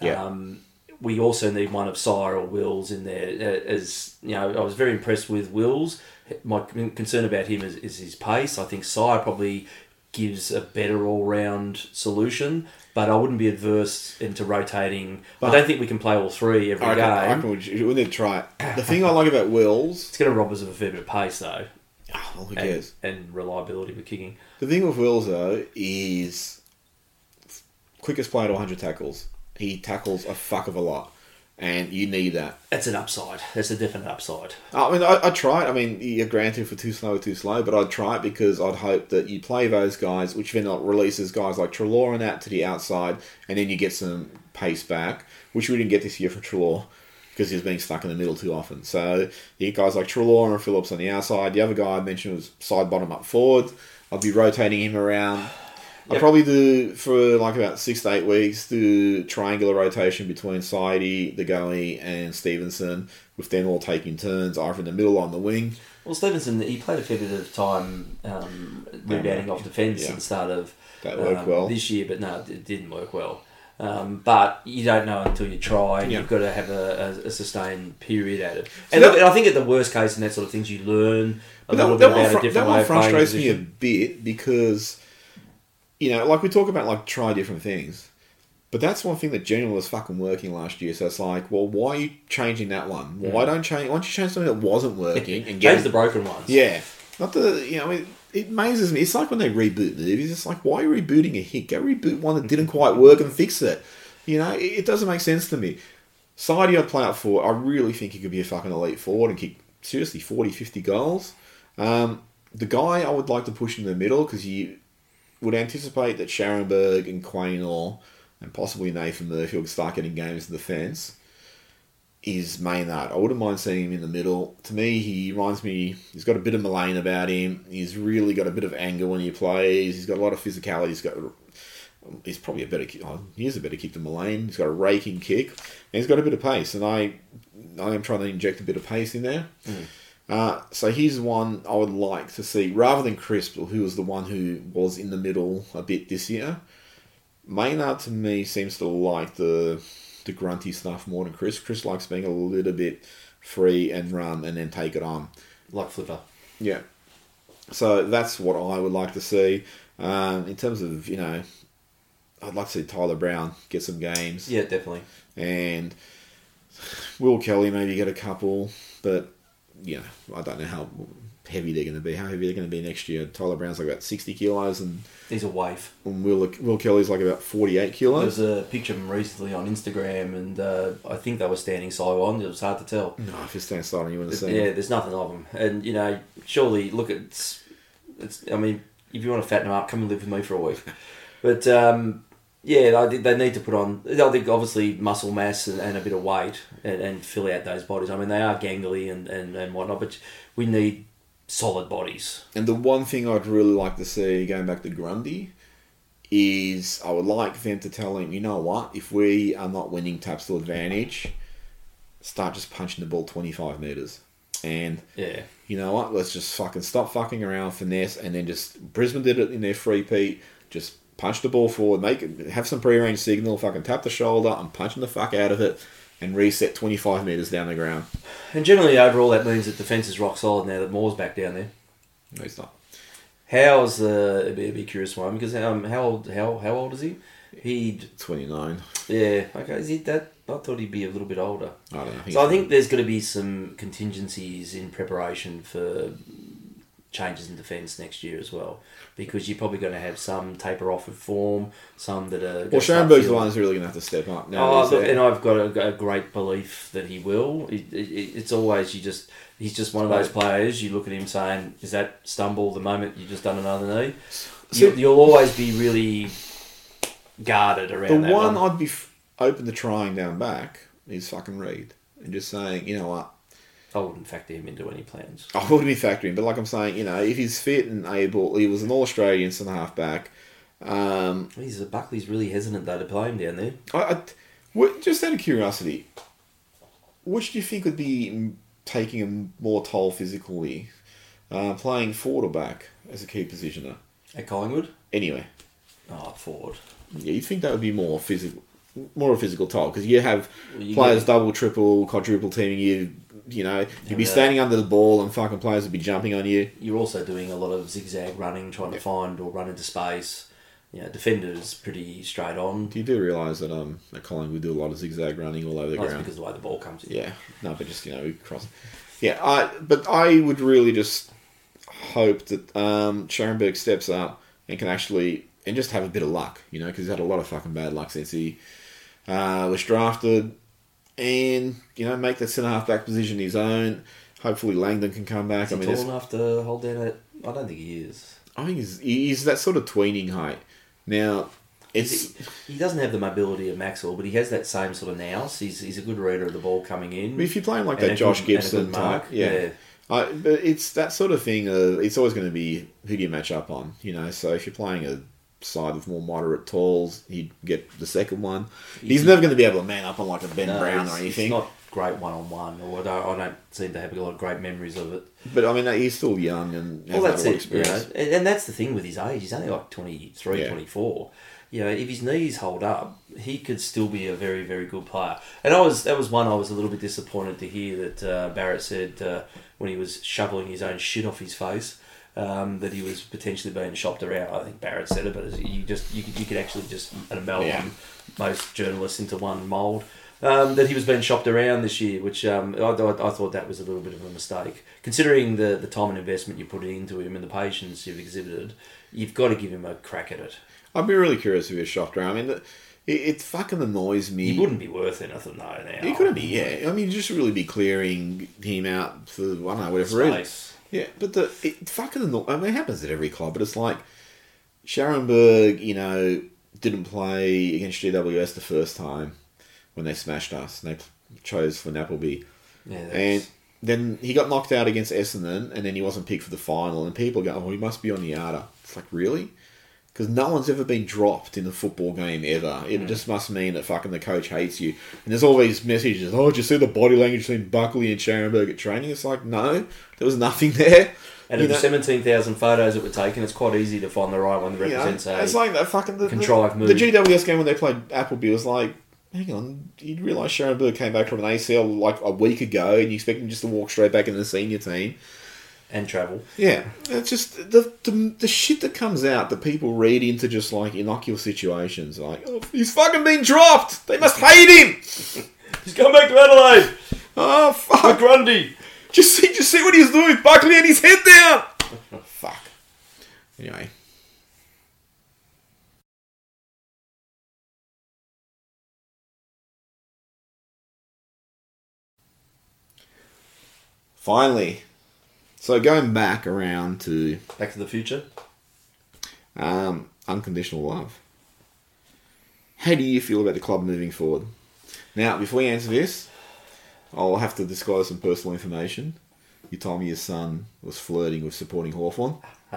Yeah. Um, we also need one of Sier or Wills in there. uh, As you know, I was very impressed with Wills. My concern about him is, is his pace. I think Sier probably gives a better all round solution, but I wouldn't be adverse into rotating. But- I don't think we can play all three every I reckon, I game. reckon we, we need to try it. The thing I like about Wills, It's going to rob us of a fair bit of pace though, oh, well, who and, cares? and reliability with kicking. The thing with Wills though is quickest player to 100 tackles. He tackles a fuck of a lot, and you need that. It's an upside. It's a definite upside. I mean, I, I'd try it. I mean, you're granted for too slow, too slow, but I'd try it because I'd hope that you play those guys, which then releases guys like Treloar and that to the outside, and then you get some pace back, which we didn't get this year from Treloar because he was being stuck in the middle too often. So you get guys like Treloar and Phillips on the outside. The other guy I mentioned was Sidebottom up forward. I'd be rotating him around. I'd probably do for like about six to eight weeks do triangular rotation between Sidey, De Goey, and Stephenson, with them all taking turns, either in the middle or on the wing. Well, Stephenson, he played a fair bit of time um, rebounding off defence Yeah. at the start of That worked um, well. this year, but no, it didn't work well. Um, but you don't know until you try, and Yeah. you've got to have a, a, a sustained period at it. So And, that- I think at the worst case and that sort of things, you learn a But little that, bit that, one, about a different that way playing frustrates me a bit because, you know, like we talk about like try different things, but that's one thing that generally was fucking working last year. So it's like, well, why are you changing that one? Why don't change? Why don't you change something that wasn't working and *laughs* get Change the broken ones. Yeah, not the you know it, it amazes me. It's like when they reboot movies. It's like why are you rebooting a hit? Go reboot one that didn't quite work and fix it. You know, it, it doesn't make sense to me. Sidey I'd play out for. I really think he could be a fucking elite forward and kick seriously 40, 50 goals. Um, the guy I would like to push in the middle because you would anticipate that Scharenberg and Quaynor and possibly Nathan Murphy will start getting games in defence is Maynard. I wouldn't mind seeing him in the middle. To me, he reminds me. He's got a bit of Mullane about him. He's really got a bit of anger when he plays. He's got a lot of physicality. He's got. He's probably a better. Oh, he is a better kick than Mullane. He's got a raking kick, and he's got a bit of pace. And I, I am trying to inject a bit of pace in there. Hmm. Uh, so he's one I would like to see rather than Crisp, who was the one who was in the middle a bit this year. Maynard to me seems to like the the grunty stuff more than Chris. Chris likes being a little bit free and run and then take it on. Like Flipper. Yeah. So that's what I would like to see. Um, in terms of, you know, I'd like to see Tyler Brown get some games. Yeah, definitely. And Will Kelly maybe get a couple. But, you know, I don't know how heavy they're going to be. How heavy they're going to be next year. Tyler Brown's like about 60 kilos and He's a waif. And Will, Will Kelly's like about 48 There kilos. was a picture of him recently on Instagram, and uh, I think they were standing side on. It was hard to tell. No, if you stand on, you wouldn't see yeah, there's nothing of them, and you know, surely look at it's, it's. I mean, if you want to fatten them up, come and live with me for a week. *laughs* But um, yeah, think they need to put on. I think obviously muscle mass and, and a bit of weight and, and fill out those bodies. I mean, they are gangly and, and, and whatnot, but we need solid bodies. And the one thing I'd really like to see, going back to Grundy, is I would like them to tell him, you know what, if we are not winning taps to advantage, start just punching the ball 25 metres. And Yeah, you know what, let's just fucking stop fucking around, finesse, and then just, Brisbane did it in their free peat, just punch the ball forward, make have some pre-range signal, fucking tap the shoulder, I'm punching the fuck out of it, and reset 25 metres down the ground. and generally overall that means that the defence is rock solid now that Moore's back down there. No, it's not. How's the? It'd be, it'd be a curious one because um, how old? How how old is he? He'd 29. yeah. Okay, is he that? I thought he'd be a little bit older. I don't know. So I think there's going to be some contingencies in preparation for changes in defence next year as well, because you're probably going to have some taper off of form, some that are. Well, Scharenberg's the one who's really going to have to step up now. Oh, and I've got a, a great belief that he will. It, it, it's always you just he's just one of those players. You look at him saying, "Is that stumble the moment you just done another knee?" You, you'll always be really guarded the around that one one. I'd be f- open to trying down back is fucking Reid. And just saying, you know what, I wouldn't factor him into any plans. I wouldn't be factoring, but like I'm saying, you know, if he's fit and able, he was an All Australian centre half back. Um, He's Buckley's really hesitant though to play him down there. I, I, what- just out of curiosity, which do you think would be taking a more toll physically, uh, playing forward or back as a key positioner? At Collingwood, Anyway, oh forward. yeah, you think that would be more physical, more a physical toll because you have You players get- double, triple, quadruple teaming you. You know, you'd be And, standing under the ball and fucking players would be jumping on you. You're also doing a lot of zigzag running, trying to find or run into space. You know, defenders pretty straight on. Do you do realise that um, at Collingwood we do a lot of zigzag running all over the That's ground. because of the way the ball comes in. Yeah, no, but just you know, cross. Yeah, I but I would really just hope that um, Scharenberg steps up and can actually and just have a bit of luck, you know, because he's had a lot of fucking bad luck since he uh, was drafted, and you know, make that centre half back position his own. Hopefully, Langdon can come back. Is I mean, tall enough to hold down it? I don't think he is. I think he's, he's that sort of tweening height. Now, it's He, he doesn't have the mobility of Maxwell, but he has that same sort of nous. He's, he's a good reader of the ball coming in. if you play him like and that a Josh good- a Gibson type, mark. yeah. I, but it's that sort of thing. Uh, it's always going to be who do you match up on, you know. So if you're playing a side with more moderate talls, he'd get the second one. He's never going to be able to man up on like a Ben No, Brown it's- or anything. It's not great one on one, or I don't, I don't seem to have a lot of great memories of it. But I mean, he's still young and has Well, that's that it. You know, experience. and, and that's the thing with his age. He's only like 23, Yeah. 24. You know, if his knees hold up, he could still be a very, very good player. And I was that was one I was a little bit disappointed to hear that uh, Barrett said uh, when he was shoveling his own shit off his face um, that he was potentially being shopped around. I think Barrett said it, but you just you could, you could actually just amalgam Yeah. most journalists into one mould. Um, that he was being shopped around this year, which um, I, I, I thought that was a little bit of a mistake. Considering the, the time and investment you put into him and the patience you've exhibited, you've got to give him a crack at it. I'd be really curious if he was shocked around. I mean, the, it, it fucking annoys me. He wouldn't be worth anything though now. He couldn't be, yeah. I mean, just really be clearing him out for I don't know whatever reason. Yeah, but the it fucking anno- I mean, it happens at every club, but it's like Scharenberg, you know, didn't play against GWS the first time when they smashed us, and they chose for Appleby, Yeah, and then he got knocked out against Essendon, and then he wasn't picked for the final, and people go, "Oh, he must be on the outer." It's like really. Because no one's ever been dropped in a football game ever. It Hmm. just must mean that fucking the coach hates you. And there's all these messages. Oh, did you see the body language between Buckley and Scharenberg at training? It's like no, there was nothing *laughs* there. and of the seventeen thousand photos that were taken, it's quite easy to find the right one that You know, represents it's a. like that fucking the, contrived the, move. the GWS game when they played Appleby was like, hang on, you'd realise Scharenberg came back from an ACL like a week ago, and you expect him just to walk straight back into the senior team. And travel. Yeah, it's just the, the the shit that comes out that people read into just like innocuous situations, like oh, he's fucking been dropped. They must hate him. *laughs* He's come back to Adelaide. Oh fuck! Grundy. Just see, just see what he's doing with Buckley and his head down. Oh, fuck. Anyway. Finally, so going back around to Back to the Future. um, unconditional love. How do you feel about the club moving forward? Now, before you answer this, I'll have to disclose some personal information. You told me your son was flirting with supporting Hawthorn. *laughs*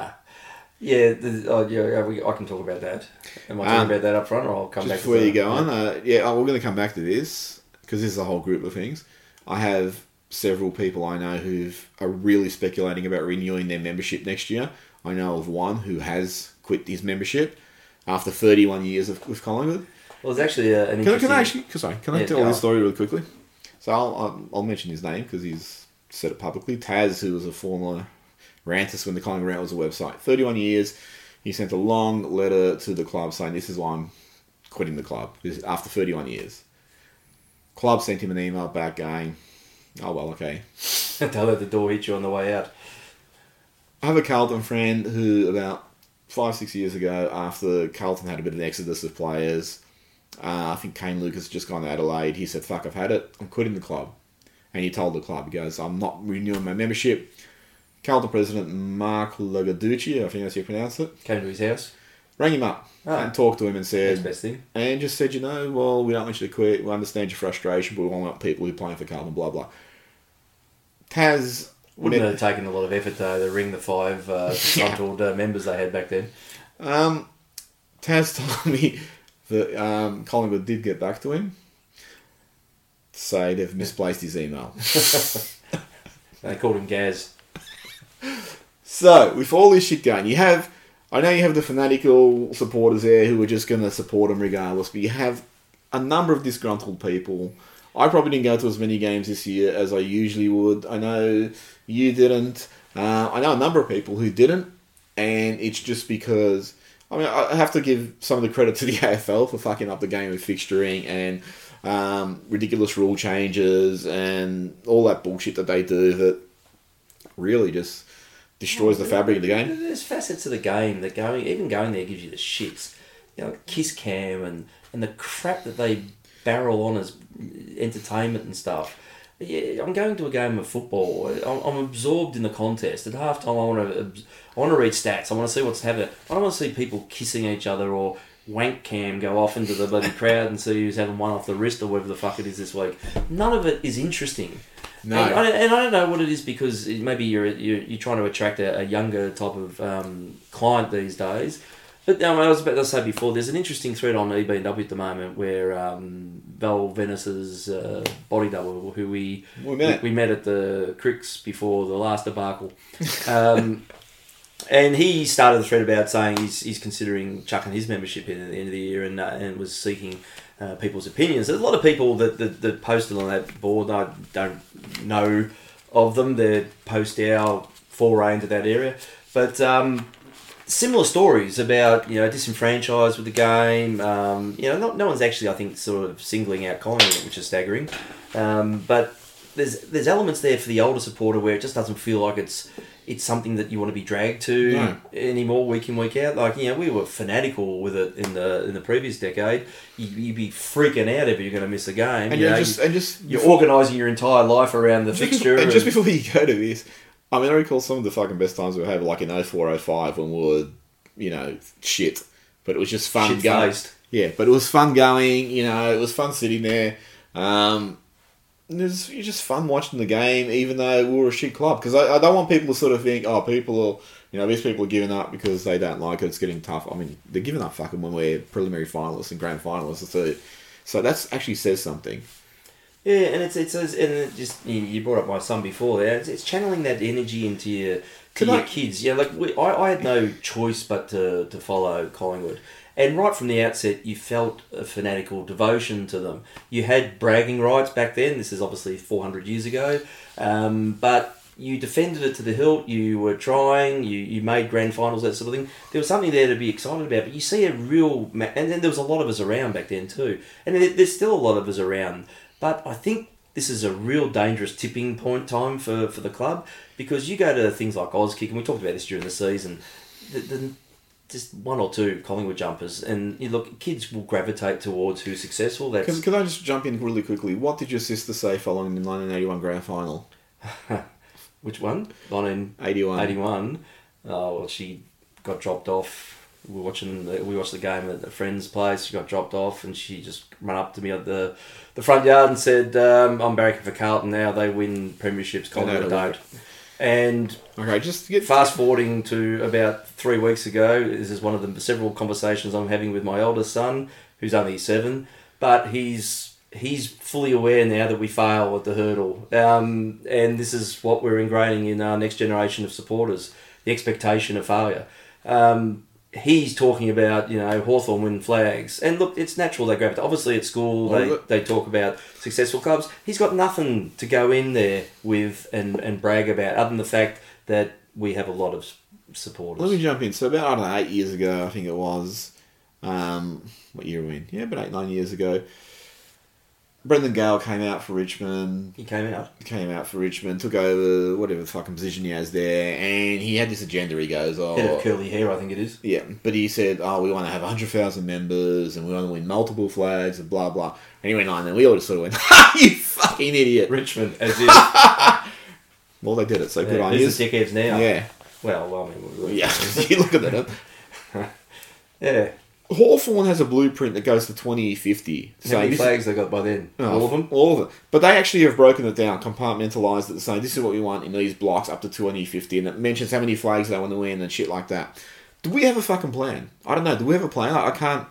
Yeah, the, oh, yeah, we, I can talk about that. Am I talking Um, about that up front, or I'll come Just back before to you go on, uh, yeah, oh, we're going to come back to this because this is a whole group of things. I have several people I know who are really speculating about renewing their membership next year. I know of one who has quit his membership after 31 years of, with Collingwood. Well, there's actually a, an Can I, interesting. can I actually, sorry, can I Yeah, tell this story really quickly? So I'll, I'll, I'll mention his name because he's said it publicly. Taz, who was a former Rantis when the Collingwood Rant was a website, 31 years. He sent a long letter to the club saying, This is why I'm quitting the club this after 31 years. Club sent him an email back going, Oh, well, okay. *laughs* Don't let the door hit you on the way out. I have a Carlton friend who about five six years ago, after Carlton had a bit of an exodus of players, uh, I think Kane Lucas had just gone to Adelaide. He said, "Fuck, I've had it. I'm quitting the club." And he told the club, he goes, "I'm not renewing my membership." Carlton president Mark Lagaducci, I think that's how you pronounce it, Came to his house. Rang him up Ah. and talked to him and said, best thing. and just said, you know, well, we don't want you to quit. We understand your frustration, but we want people who are playing for Carlton, blah, blah. Taz, Wouldn't met- have taken a lot of effort though to ring the five uh, *laughs* disgruntled uh, members they had back then. um, Taz *laughs* told me that um, Collingwood did get back to him. to Say they've misplaced his email. *laughs* They called him Gaz. So, with all this shit going, you have, I know you have the fanatical supporters there who are just going to support him regardless, but you have a number of disgruntled people. I probably didn't go to as many games this year as I usually would. I know you didn't. Uh, I know a number of people who didn't, and it's just because. I mean, I have to give some of the credit to the *laughs* AFL for fucking up the game with fixturing and um, ridiculous rule changes and all that bullshit that they do that really just destroys the fabric of the game. There's facets of the game that going, even going there gives you the shits. You know, kiss cam and, and the crap that they barrel on as entertainment and stuff. Yeah, I'm going to a game of football. I'm, I'm absorbed in the contest. At halftime, I want to, I want to read stats. I want to see what's happening. I don't want to see people kissing each other or wank cam go off into the bloody crowd and see who's having one off the wrist or whatever the fuck it is this week. None of it is interesting. No. And I, and I don't know what it is because maybe you're you're, you're trying to attract a, a younger type of um, client these days. But um, I was about to say before, there's an interesting thread on E EBW at the moment where um, Val Venice's uh, body double, who we We met. we, met at the Cricks before the last debacle, um, *laughs* and he started the thread about saying he's, he's considering chucking his membership in at the end of the year and, uh, and was seeking uh, people's opinions. There's a lot of people that, that, that posted on that board. I don't know of them. They're post our foray into that area, but um, similar stories about you know disenfranchised with the game. Um, you know, not, no one's actually I think sort of singling out Collingwood, which is staggering. Um, but there's there's elements there for the older supporter where it just doesn't feel like it's it's something that you want to be dragged to No. anymore week in week out. Like you know, we were fanatical with it in the in the previous decade. You, you'd be freaking out if you're going to miss a game. And you know, just and just you're organising your entire life around the fixture. before, and just before you go to this, I mean, I recall some of the fucking best times we had, like in 04, 05, when we were, you know, shit. But it was just fun Shit going. Yeah, but it was fun going. You know, it was fun sitting there. Um, and it was, it was just fun watching the game, even though we were a shit club. Because I, I don't want people to sort of think, oh, people are, you know, these people are giving up because they don't like it. It's getting tough. I mean, they're giving up fucking when we're preliminary finalists and grand finalists. So, so that's actually says something. Yeah, and it's it's and it just you, you brought up my son before there. It's, it's channeling that energy into your to Can your I- kids. Yeah, like we, I, I had no choice but to to follow Collingwood, and right from the outset, you felt a fanatical devotion to them. You had bragging rights back then. This is obviously four hundred years ago, um, but. You defended it to the hilt. You were trying. You, you made grand finals, that sort of thing. There was something there to be excited about. But you see a real, ma- and then there was a lot of us around back then too. And there's still a lot of us around. But I think this is a real dangerous tipping point time for, for the club because you go to things like Auskick, and we talked about this during the season. The, the, just one or two Collingwood jumpers, and you look, kids will gravitate towards who's successful. That's Can, can I just jump in really quickly? What did your sister say following the 1981 grand final? *laughs* which one? 1981. 81. Oh well, she got dropped off. We were watching. The, we watched the game at a friend's place. She got dropped off, and she just ran up to me at the the front yard and said, um, "I'm barracking for Carlton now. They win premierships. Collingwood don't." And Okay, just get fast forwarding to about three weeks ago, this is one of the several conversations I'm having with my oldest son, who's only seven, but he's he's fully aware now that we fail at the hurdle, um, and this is what we're ingraining in our next generation of supporters: the expectation of failure. Um, he's talking about you know Hawthorn win flags, and look, it's natural they gravitate. Obviously, at school they, they talk about successful clubs. He's got nothing to go in there with and, and brag about, other than the fact that we have a lot of supporters. Let me jump in. So about I don't know eight years ago, I think it was. Um, what year are we in? Yeah, about eight nine years ago. Brendon Gale came out for Richmond. He came out. Came out for Richmond, took over whatever fucking position he has there, and he had this agenda. He goes, "Oh, Head of oh, curly hair, I think it is. yeah," but he said, "Oh, we want to have hundred thousand members, and we want to win multiple flags, and blah blah." And he went on, and we all just sort of went, *laughs* "Ha, "You fucking idiot!" Richmond, as *laughs* if Well, they did it, so good yeah, on who's you. the dickheads now. Yeah, Well, I mean, yeah. *laughs* you look at that. yeah. Hawthorn has a blueprint that goes to 2050. How many this- flags they got by then? Oh, All of them. All of them. But they actually have broken it down, compartmentalised it, saying this is what we want in these blocks up to 2050, and it mentions how many flags they want to win and shit like that. Do we have a fucking plan? I don't know. Do we have a plan? I, I can't.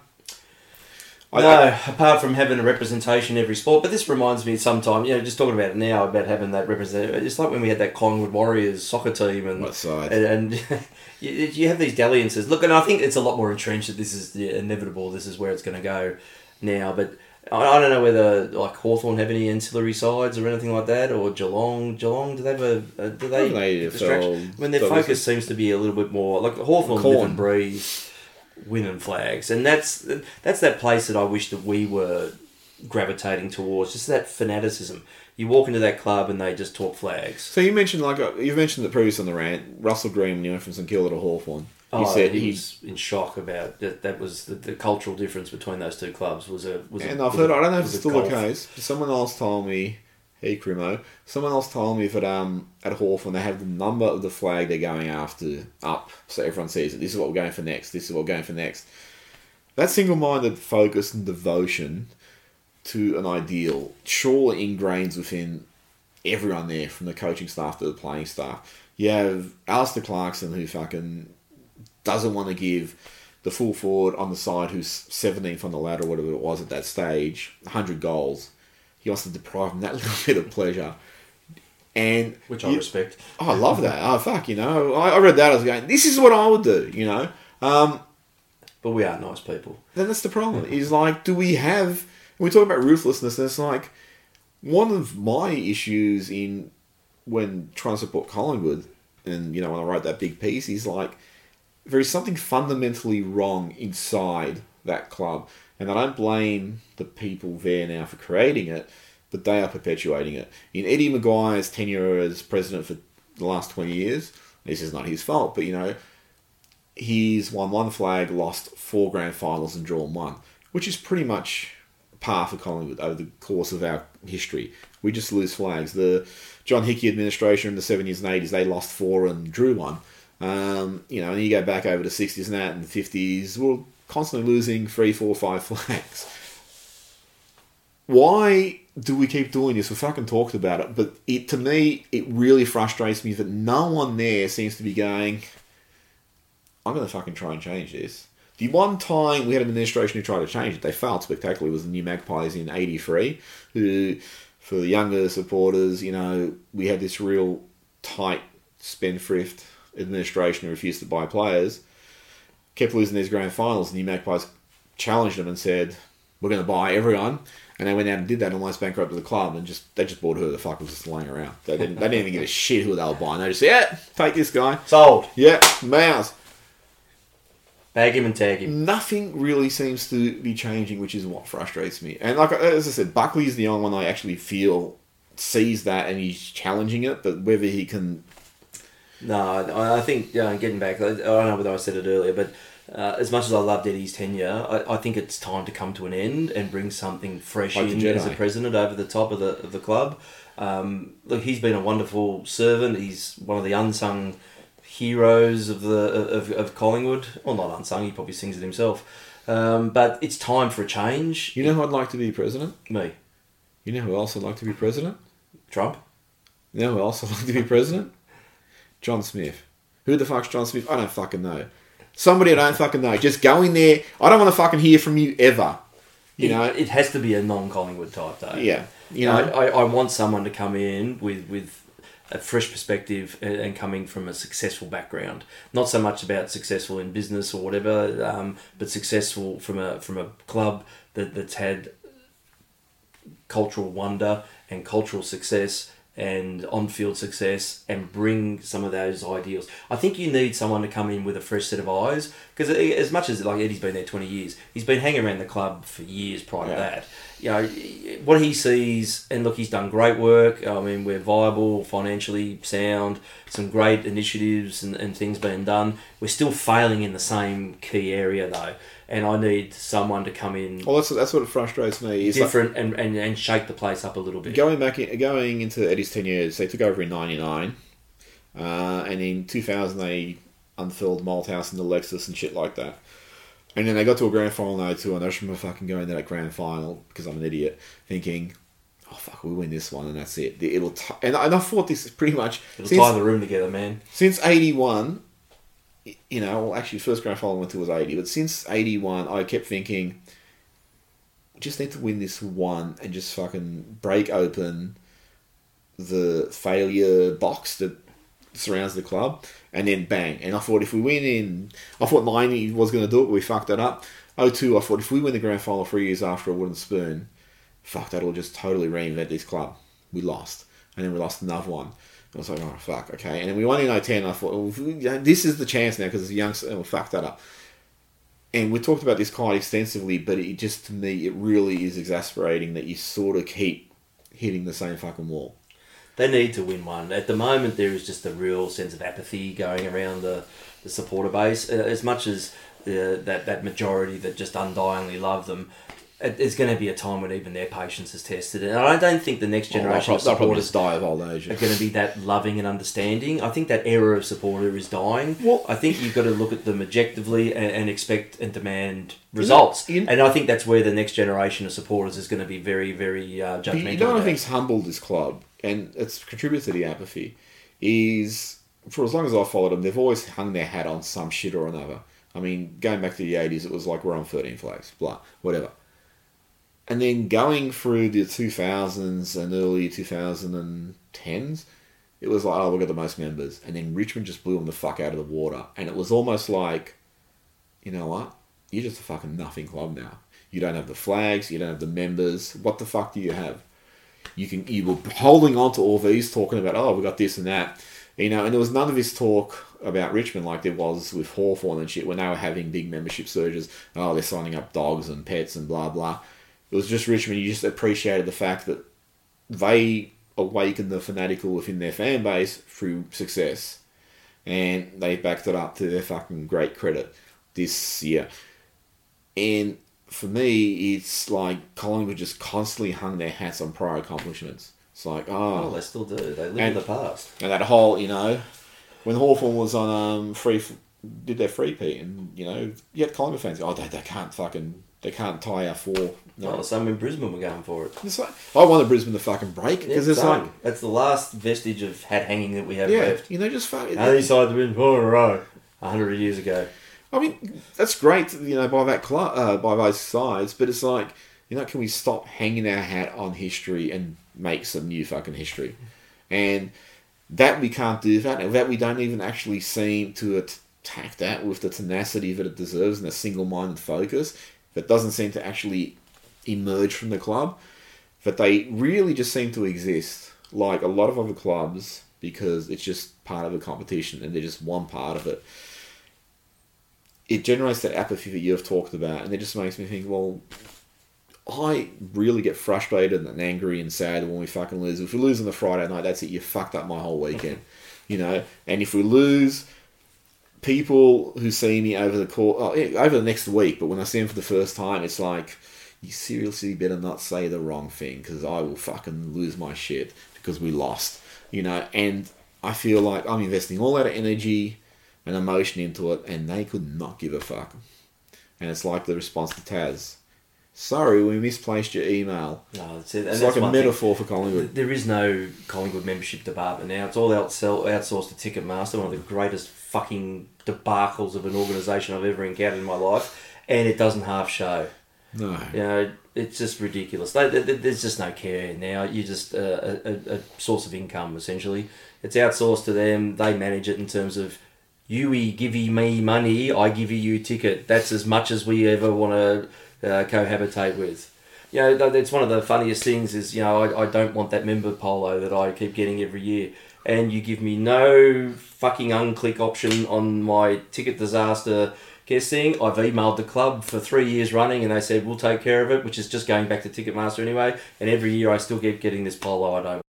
I, no, apart from having a representation in every sport. But this reminds me sometime, you know, just talking about it now about having that represent. It's like when we had that Collingwood Warriors soccer team and What side? and, and *laughs* you, you have these dalliances. Look, and I think it's a lot more entrenched that this is the inevitable. This is where it's going to go now. But I, I don't know whether like Hawthorn have any ancillary sides or anything like that, or Geelong. Geelong, do they have a, a do they? They distraction? Um, fell- When their fell- focus seems to be a little bit more like Hawthorn Corn. and breathe and flags, and that's that's that place that I wish that we were gravitating towards. Just that fanaticism. You walk into that club and they just talk flags. So you mentioned like uh, you mentioned the previous on the rant. Russell Greene when he went from St Kilda to Hawthorn. He Oh, said he was in shock about that. That was the, the cultural difference between those two clubs was a was. And a, I've heard. a- I don't know if it's still the case. Someone else told me. Hey, Crimo. Someone else told me that um at Hawthorn they have the number of the flag they're going after up, so everyone sees it. This is what we're going for next. This is what we're going for next. That single-minded focus and devotion to an ideal surely ingrains within everyone there, from the coaching staff to the playing staff. You have Alastair Clarkson who fucking doesn't want to give the full forward on the side who's 17th on the ladder, or whatever it was at that stage, 100 goals. He wants to deprive him that *laughs* little bit of pleasure. And which I you- respect. Oh, I love that. Oh, fuck, you know. I, I read that. I was going, this is what I would do, you know. Um, But we are nice people. then that's the problem. Is like, do we have? We talk about ruthlessness, and it's like one of my issues in when trying to support Collingwood, and you know when I wrote that big piece, is like there is something fundamentally wrong inside that club, and I don't blame the people there now for creating it, but they are perpetuating it. In Eddie McGuire's tenure as president for the last twenty years, this is not his fault, but you know he's won one flag, lost four grand finals, and drawn one, which is pretty much par for Collingwood over the course of our history. We just lose flags. The John Hickey administration in the 70s and 80s, they lost four and drew one. Um, you know, and you go back over to 60s and that and the 50s, we're constantly losing three, four, five *laughs* flags. Why do we keep doing this? We fucking talked about it, but it to me, it really frustrates me that no one there seems to be going, I'm going to fucking try and change this. The one time we had an administration who tried to change it, they failed spectacularly, was the New Magpies in 83, who, for the younger supporters, you know, we had this real tight spendthrift administration who refused to buy players, kept losing these grand finals, and the New Magpies challenged them and said, we're going to buy everyone. And they went out and did that and almost bankrupted the club and just they just bought whoever the fuck was just laying around. They didn't, they didn't even give a shit who they were buying. They just said, yeah, take this guy. Sold. Yeah, Mouse. Bag him and tag him. Nothing really seems to be changing, which is what frustrates me. And like as I said, Buckley is the only one I actually feel sees that and he's challenging it. But whether he can, No, I think uh, getting back. I don't know whether I said it earlier, but uh, as much as I loved Eddie's tenure, I, I think it's time to come to an end and bring something fresh Like in as a president over the top of the of the club. Um, look, he's been a wonderful servant. He's one of the unsung heroes of the of, of Collingwood. Well, not unsung. He probably sings it himself. Um, but it's time for a change. you know, who I'd like to be president. me, You know who else I'd like to be president. Trump. You know who else I'd like to be president? John Smith. Who the fuck's John Smith? I don't fucking know. Somebody I don't fucking know. Just go in there. I don't want to fucking hear from you ever. You it, know. it has to be a non-Collingwood type though. Yeah. You know, I, I, I want someone to come in with, with a fresh perspective and, coming from a successful background. Not so much about successful in business or whatever, um, but successful from a from a club that, that's had cultural wonder and cultural success and on-field success and bring some of those ideals. I think you need someone to come in with a fresh set of eyes because as much as like Eddie's been there 20 years, he's been hanging around the club for years prior Yeah. to that. you know, what he sees, and look, he's done great work. I mean, we're viable, financially sound, some great initiatives and, and things being done. We're still failing in the same key area though, and I need someone to come in Well, that's that's what frustrates me. Is like, different and, and, and shake the place up a little bit. going back in, going into Eddie's ten years, they took over in '99, uh, and in 2000 they unfurled Malthouse the Lexus and shit like that. And then they got to a grand final in 02, and I just remember fucking going to that grand final because I'm an idiot, thinking, "Oh fuck, we win this one, and that's it." It'll t-. and I- and I thought this is pretty much It'll since, tie the room together, man. since '81. You know, well, actually, first grand final I went to was '80, but since '81, I kept thinking, we just need to win this one and just fucking break open the failure box that surrounds the club, and then bang. And I thought if we win in, I thought ninety was going to do it, but we fucked that up. 02, I thought if we win the grand final three years after a wooden spoon, fuck, that'll just totally reinvent this club. We lost, and then we lost another one. I was like, oh fuck, okay. And then we won in 010. I thought, well, this is the chance now because it's young, and we fucked that up. And we talked about this quite extensively, but it just to me, it really is exasperating that you sort of keep hitting the same fucking wall. They need to win one. At the moment, there is just a real sense of apathy going around the, the supporter base. Uh, As much as uh, that, that majority that just undyingly love them, it's going to be a time when even their patience is tested. And I don't think the next generation of they'll probably supporters die of old age. are going to be that loving and understanding. I think that era of supporter is dying. Well- I think you've got to look at them objectively and, and expect and demand results. you- and I think that's where the next generation of supporters is going to be very, very uh, judgmental. you know what I think's humbled this club, and it's contributed to the apathy, is for as long as I've followed them, they've always hung their hat on some shit or another. I mean, going back to the 80s, it was like we're on 13 flags, blah, whatever. And then going through the 2000s and early 2010s, it was like, oh, we've got the most members. And then Richmond just blew them the fuck out of the water. And it was almost like, you know what? You're just a fucking nothing club now. You don't have the flags, you don't have the members. What the fuck do you have? You can you were holding on to all these, talking about oh we got this and that, you know, and there was none of this talk about Richmond like there was with Hawthorn and shit when they were having big membership surges. Oh, they're signing up dogs and pets and blah blah. It was just Richmond. You just appreciated the fact that they awakened the fanatical within their fan base through success, and they backed it up to their fucking great credit this year. And for me, it's like Collingwood just constantly hung their hats on prior accomplishments. It's like, Oh, oh, they still do. They live in the past. and that whole, you know, when Hawthorn was on um free, did their three-peat, and you know, yet Collingwood fans. Oh, they, they can't fucking, they can't tie our four. No, No, some in Brisbane were going for it. it's like I wanted Brisbane to fucking break because Yeah, it's same. like, that's the last vestige of hat hanging that we have yeah, left. you know, just fuck. How many sides have been four in a row? A hundred years ago. I mean, that's great, you know, by that cl- uh, by those sides, but it's like, you know, can we stop hanging our hat on history and make some new fucking history? And that we can't do that, and that we don't even actually seem to attack that with the tenacity that it deserves and a single-minded focus that doesn't seem to actually emerge from the club. That they really just seem to exist like a lot of other clubs because it's just part of the competition and they're just one part of it it generates that apathy that you've talked about, and it just makes me think, well, I really get frustrated and angry and sad when we fucking lose. If we lose on the Friday night, that's it. You fucked up my whole weekend, *laughs* you know. And if we lose, people who see me over the course, oh, over the next week, but when I see them for the first time, it's like, you seriously better not say the wrong thing because I will fucking lose my shit because we lost, you know. And I feel like I'm investing all that energy and emotion into it, and they could not give a fuck. And it's like the response to Taz. Sorry, we misplaced your email. No, that's it. It's like a one thing. metaphor for Collingwood. There is no Collingwood membership department now. It's all outsell, outsourced to Ticketmaster, one of the greatest fucking debacles of an organisation I've ever encountered in my life. And it doesn't half show. No. You know, it's just ridiculous. There's just no care now. You're just uh, a, a, a source of income, essentially. It's outsourced to them. They manage it in terms of you give me money, I give you ticket. That's as much as we ever want to uh, cohabitate with. You know, that's one of the funniest things is, you know, I, I don't want that member polo that I keep getting every year. And you give me no fucking unclick option on my ticket disaster guest thing. I've emailed the club for three years running, and they said we'll take care of it, which is just going back to Ticketmaster anyway. And every year I still keep getting this polo I don't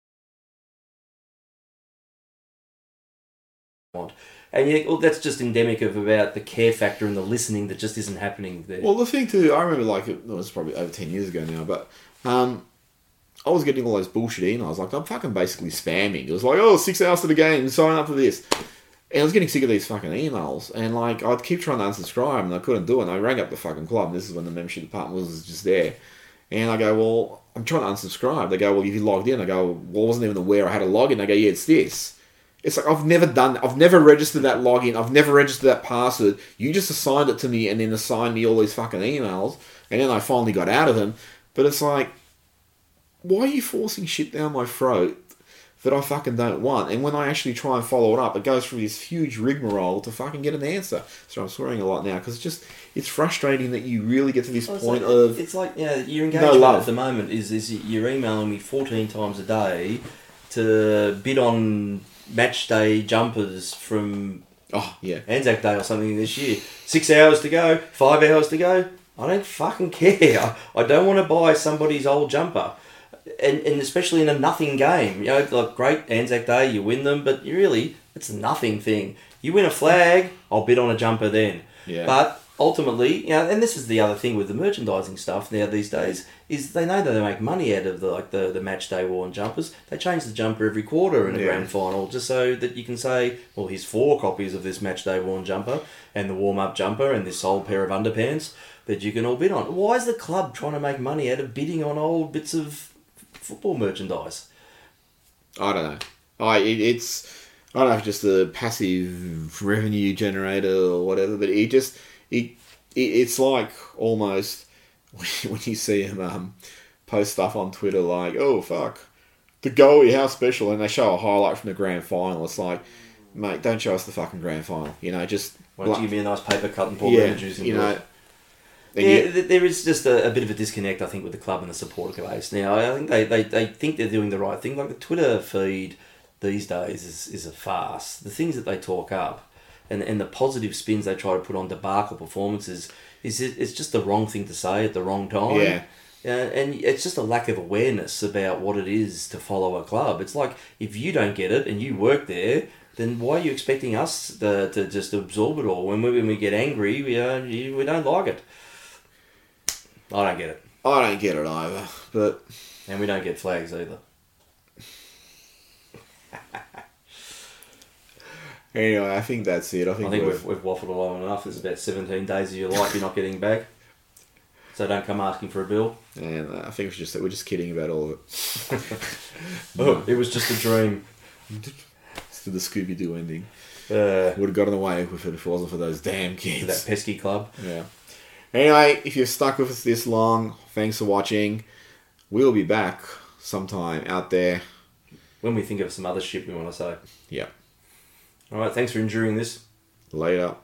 want. And yeah, well, that's just endemic of about the care factor and the listening that just isn't happening there. Well, the thing too, I remember like it was probably over ten years ago now, but um, I was getting all those bullshit emails. Like I'm fucking basically spamming. It was like, oh, six hours to the game, sign up for this. And I was getting sick of these fucking emails, and like I'd keep trying to unsubscribe, and I couldn't do it. And I rang up the fucking club. And this is when the membership department was just there, and I go, well, I'm trying to unsubscribe. They go, well, if you logged in, I go, well, I wasn't even aware I had a login. They go, yeah, it's this. It's like I've never done. I've never registered that login. I've never registered that password. You just assigned it to me, and then assigned me all these fucking emails, and then I finally got out of them. But it's like, why are you forcing shit down my throat that I fucking don't want? And when I actually try and follow it up, it goes through this huge rigmarole to fucking get an answer. So I'm swearing a lot now because it's just it's frustrating that you really get to this Well, point like, of it's like yeah, your no engagement love. at the moment is is you're emailing me fourteen times a day to bid on match day jumpers from oh yeah. Anzac Day or something this year. Six hours to go, five hours to go. I don't fucking care. I, don't want to buy somebody's old jumper. And, and especially in a nothing game. You know, like great Anzac Day, you win them, but you really, it's a nothing thing. You win a flag, I'll bid on a jumper then. Yeah. But ultimately, you know, and this is the other thing with the merchandising stuff now these days, is they know that they make money out of the like the, the match day worn jumpers. They change the jumper every quarter in a Yeah. grand final just so that you can say, well, here's four copies of this match day worn jumper and the warm up jumper and this old pair of underpants that you can all bid on. Why is the club trying to make money out of bidding on old bits of football merchandise? I don't know. I it, it's I don't know if it's just a passive revenue generator or whatever, but it just it, it it's like almost when you see him um, post stuff on Twitter like, oh fuck, the goalie, how special, and they show a highlight from the grand final. It's like, mate, don't show us the fucking grand final. You know, just Why don't you give me a nice paper cut and pour yeah, juice in you know. Yeah, you- there is just a, a bit of a disconnect, I think, with the club and the supporter base. Now, I think they, they, they think they're doing the right thing. Like the Twitter feed these days is, is a farce. The things that they talk up and, and the positive spins they try to put on debacle performances is it, it's just the wrong thing to say at the wrong time. Yeah. Uh, and it's just a lack of awareness about what it is to follow a club. It's like if you don't get it and you work there, then why are you expecting us to, to just absorb it all? When we, when we get angry, we, uh, we don't like it. I don't get it. I don't get it either, but And we don't get flags either. Anyway, I think that's it. I think, I think we've, we've, waffled long enough. There's about 17 days of your life you're not getting back. So don't come asking for a bill. and uh, I think it's just that we're just kidding about all of it. *laughs* Oh, it was just a dream. It's to the Scooby Doo ending. Uh, Would have gotten away with it if it wasn't for those damn kids. that pesky club. Yeah. Anyway, if you're stuck with us this long, thanks for watching. We'll be back sometime out there. When we think of some other shit we want to say. Yeah. All right, thanks for enduring this. Later.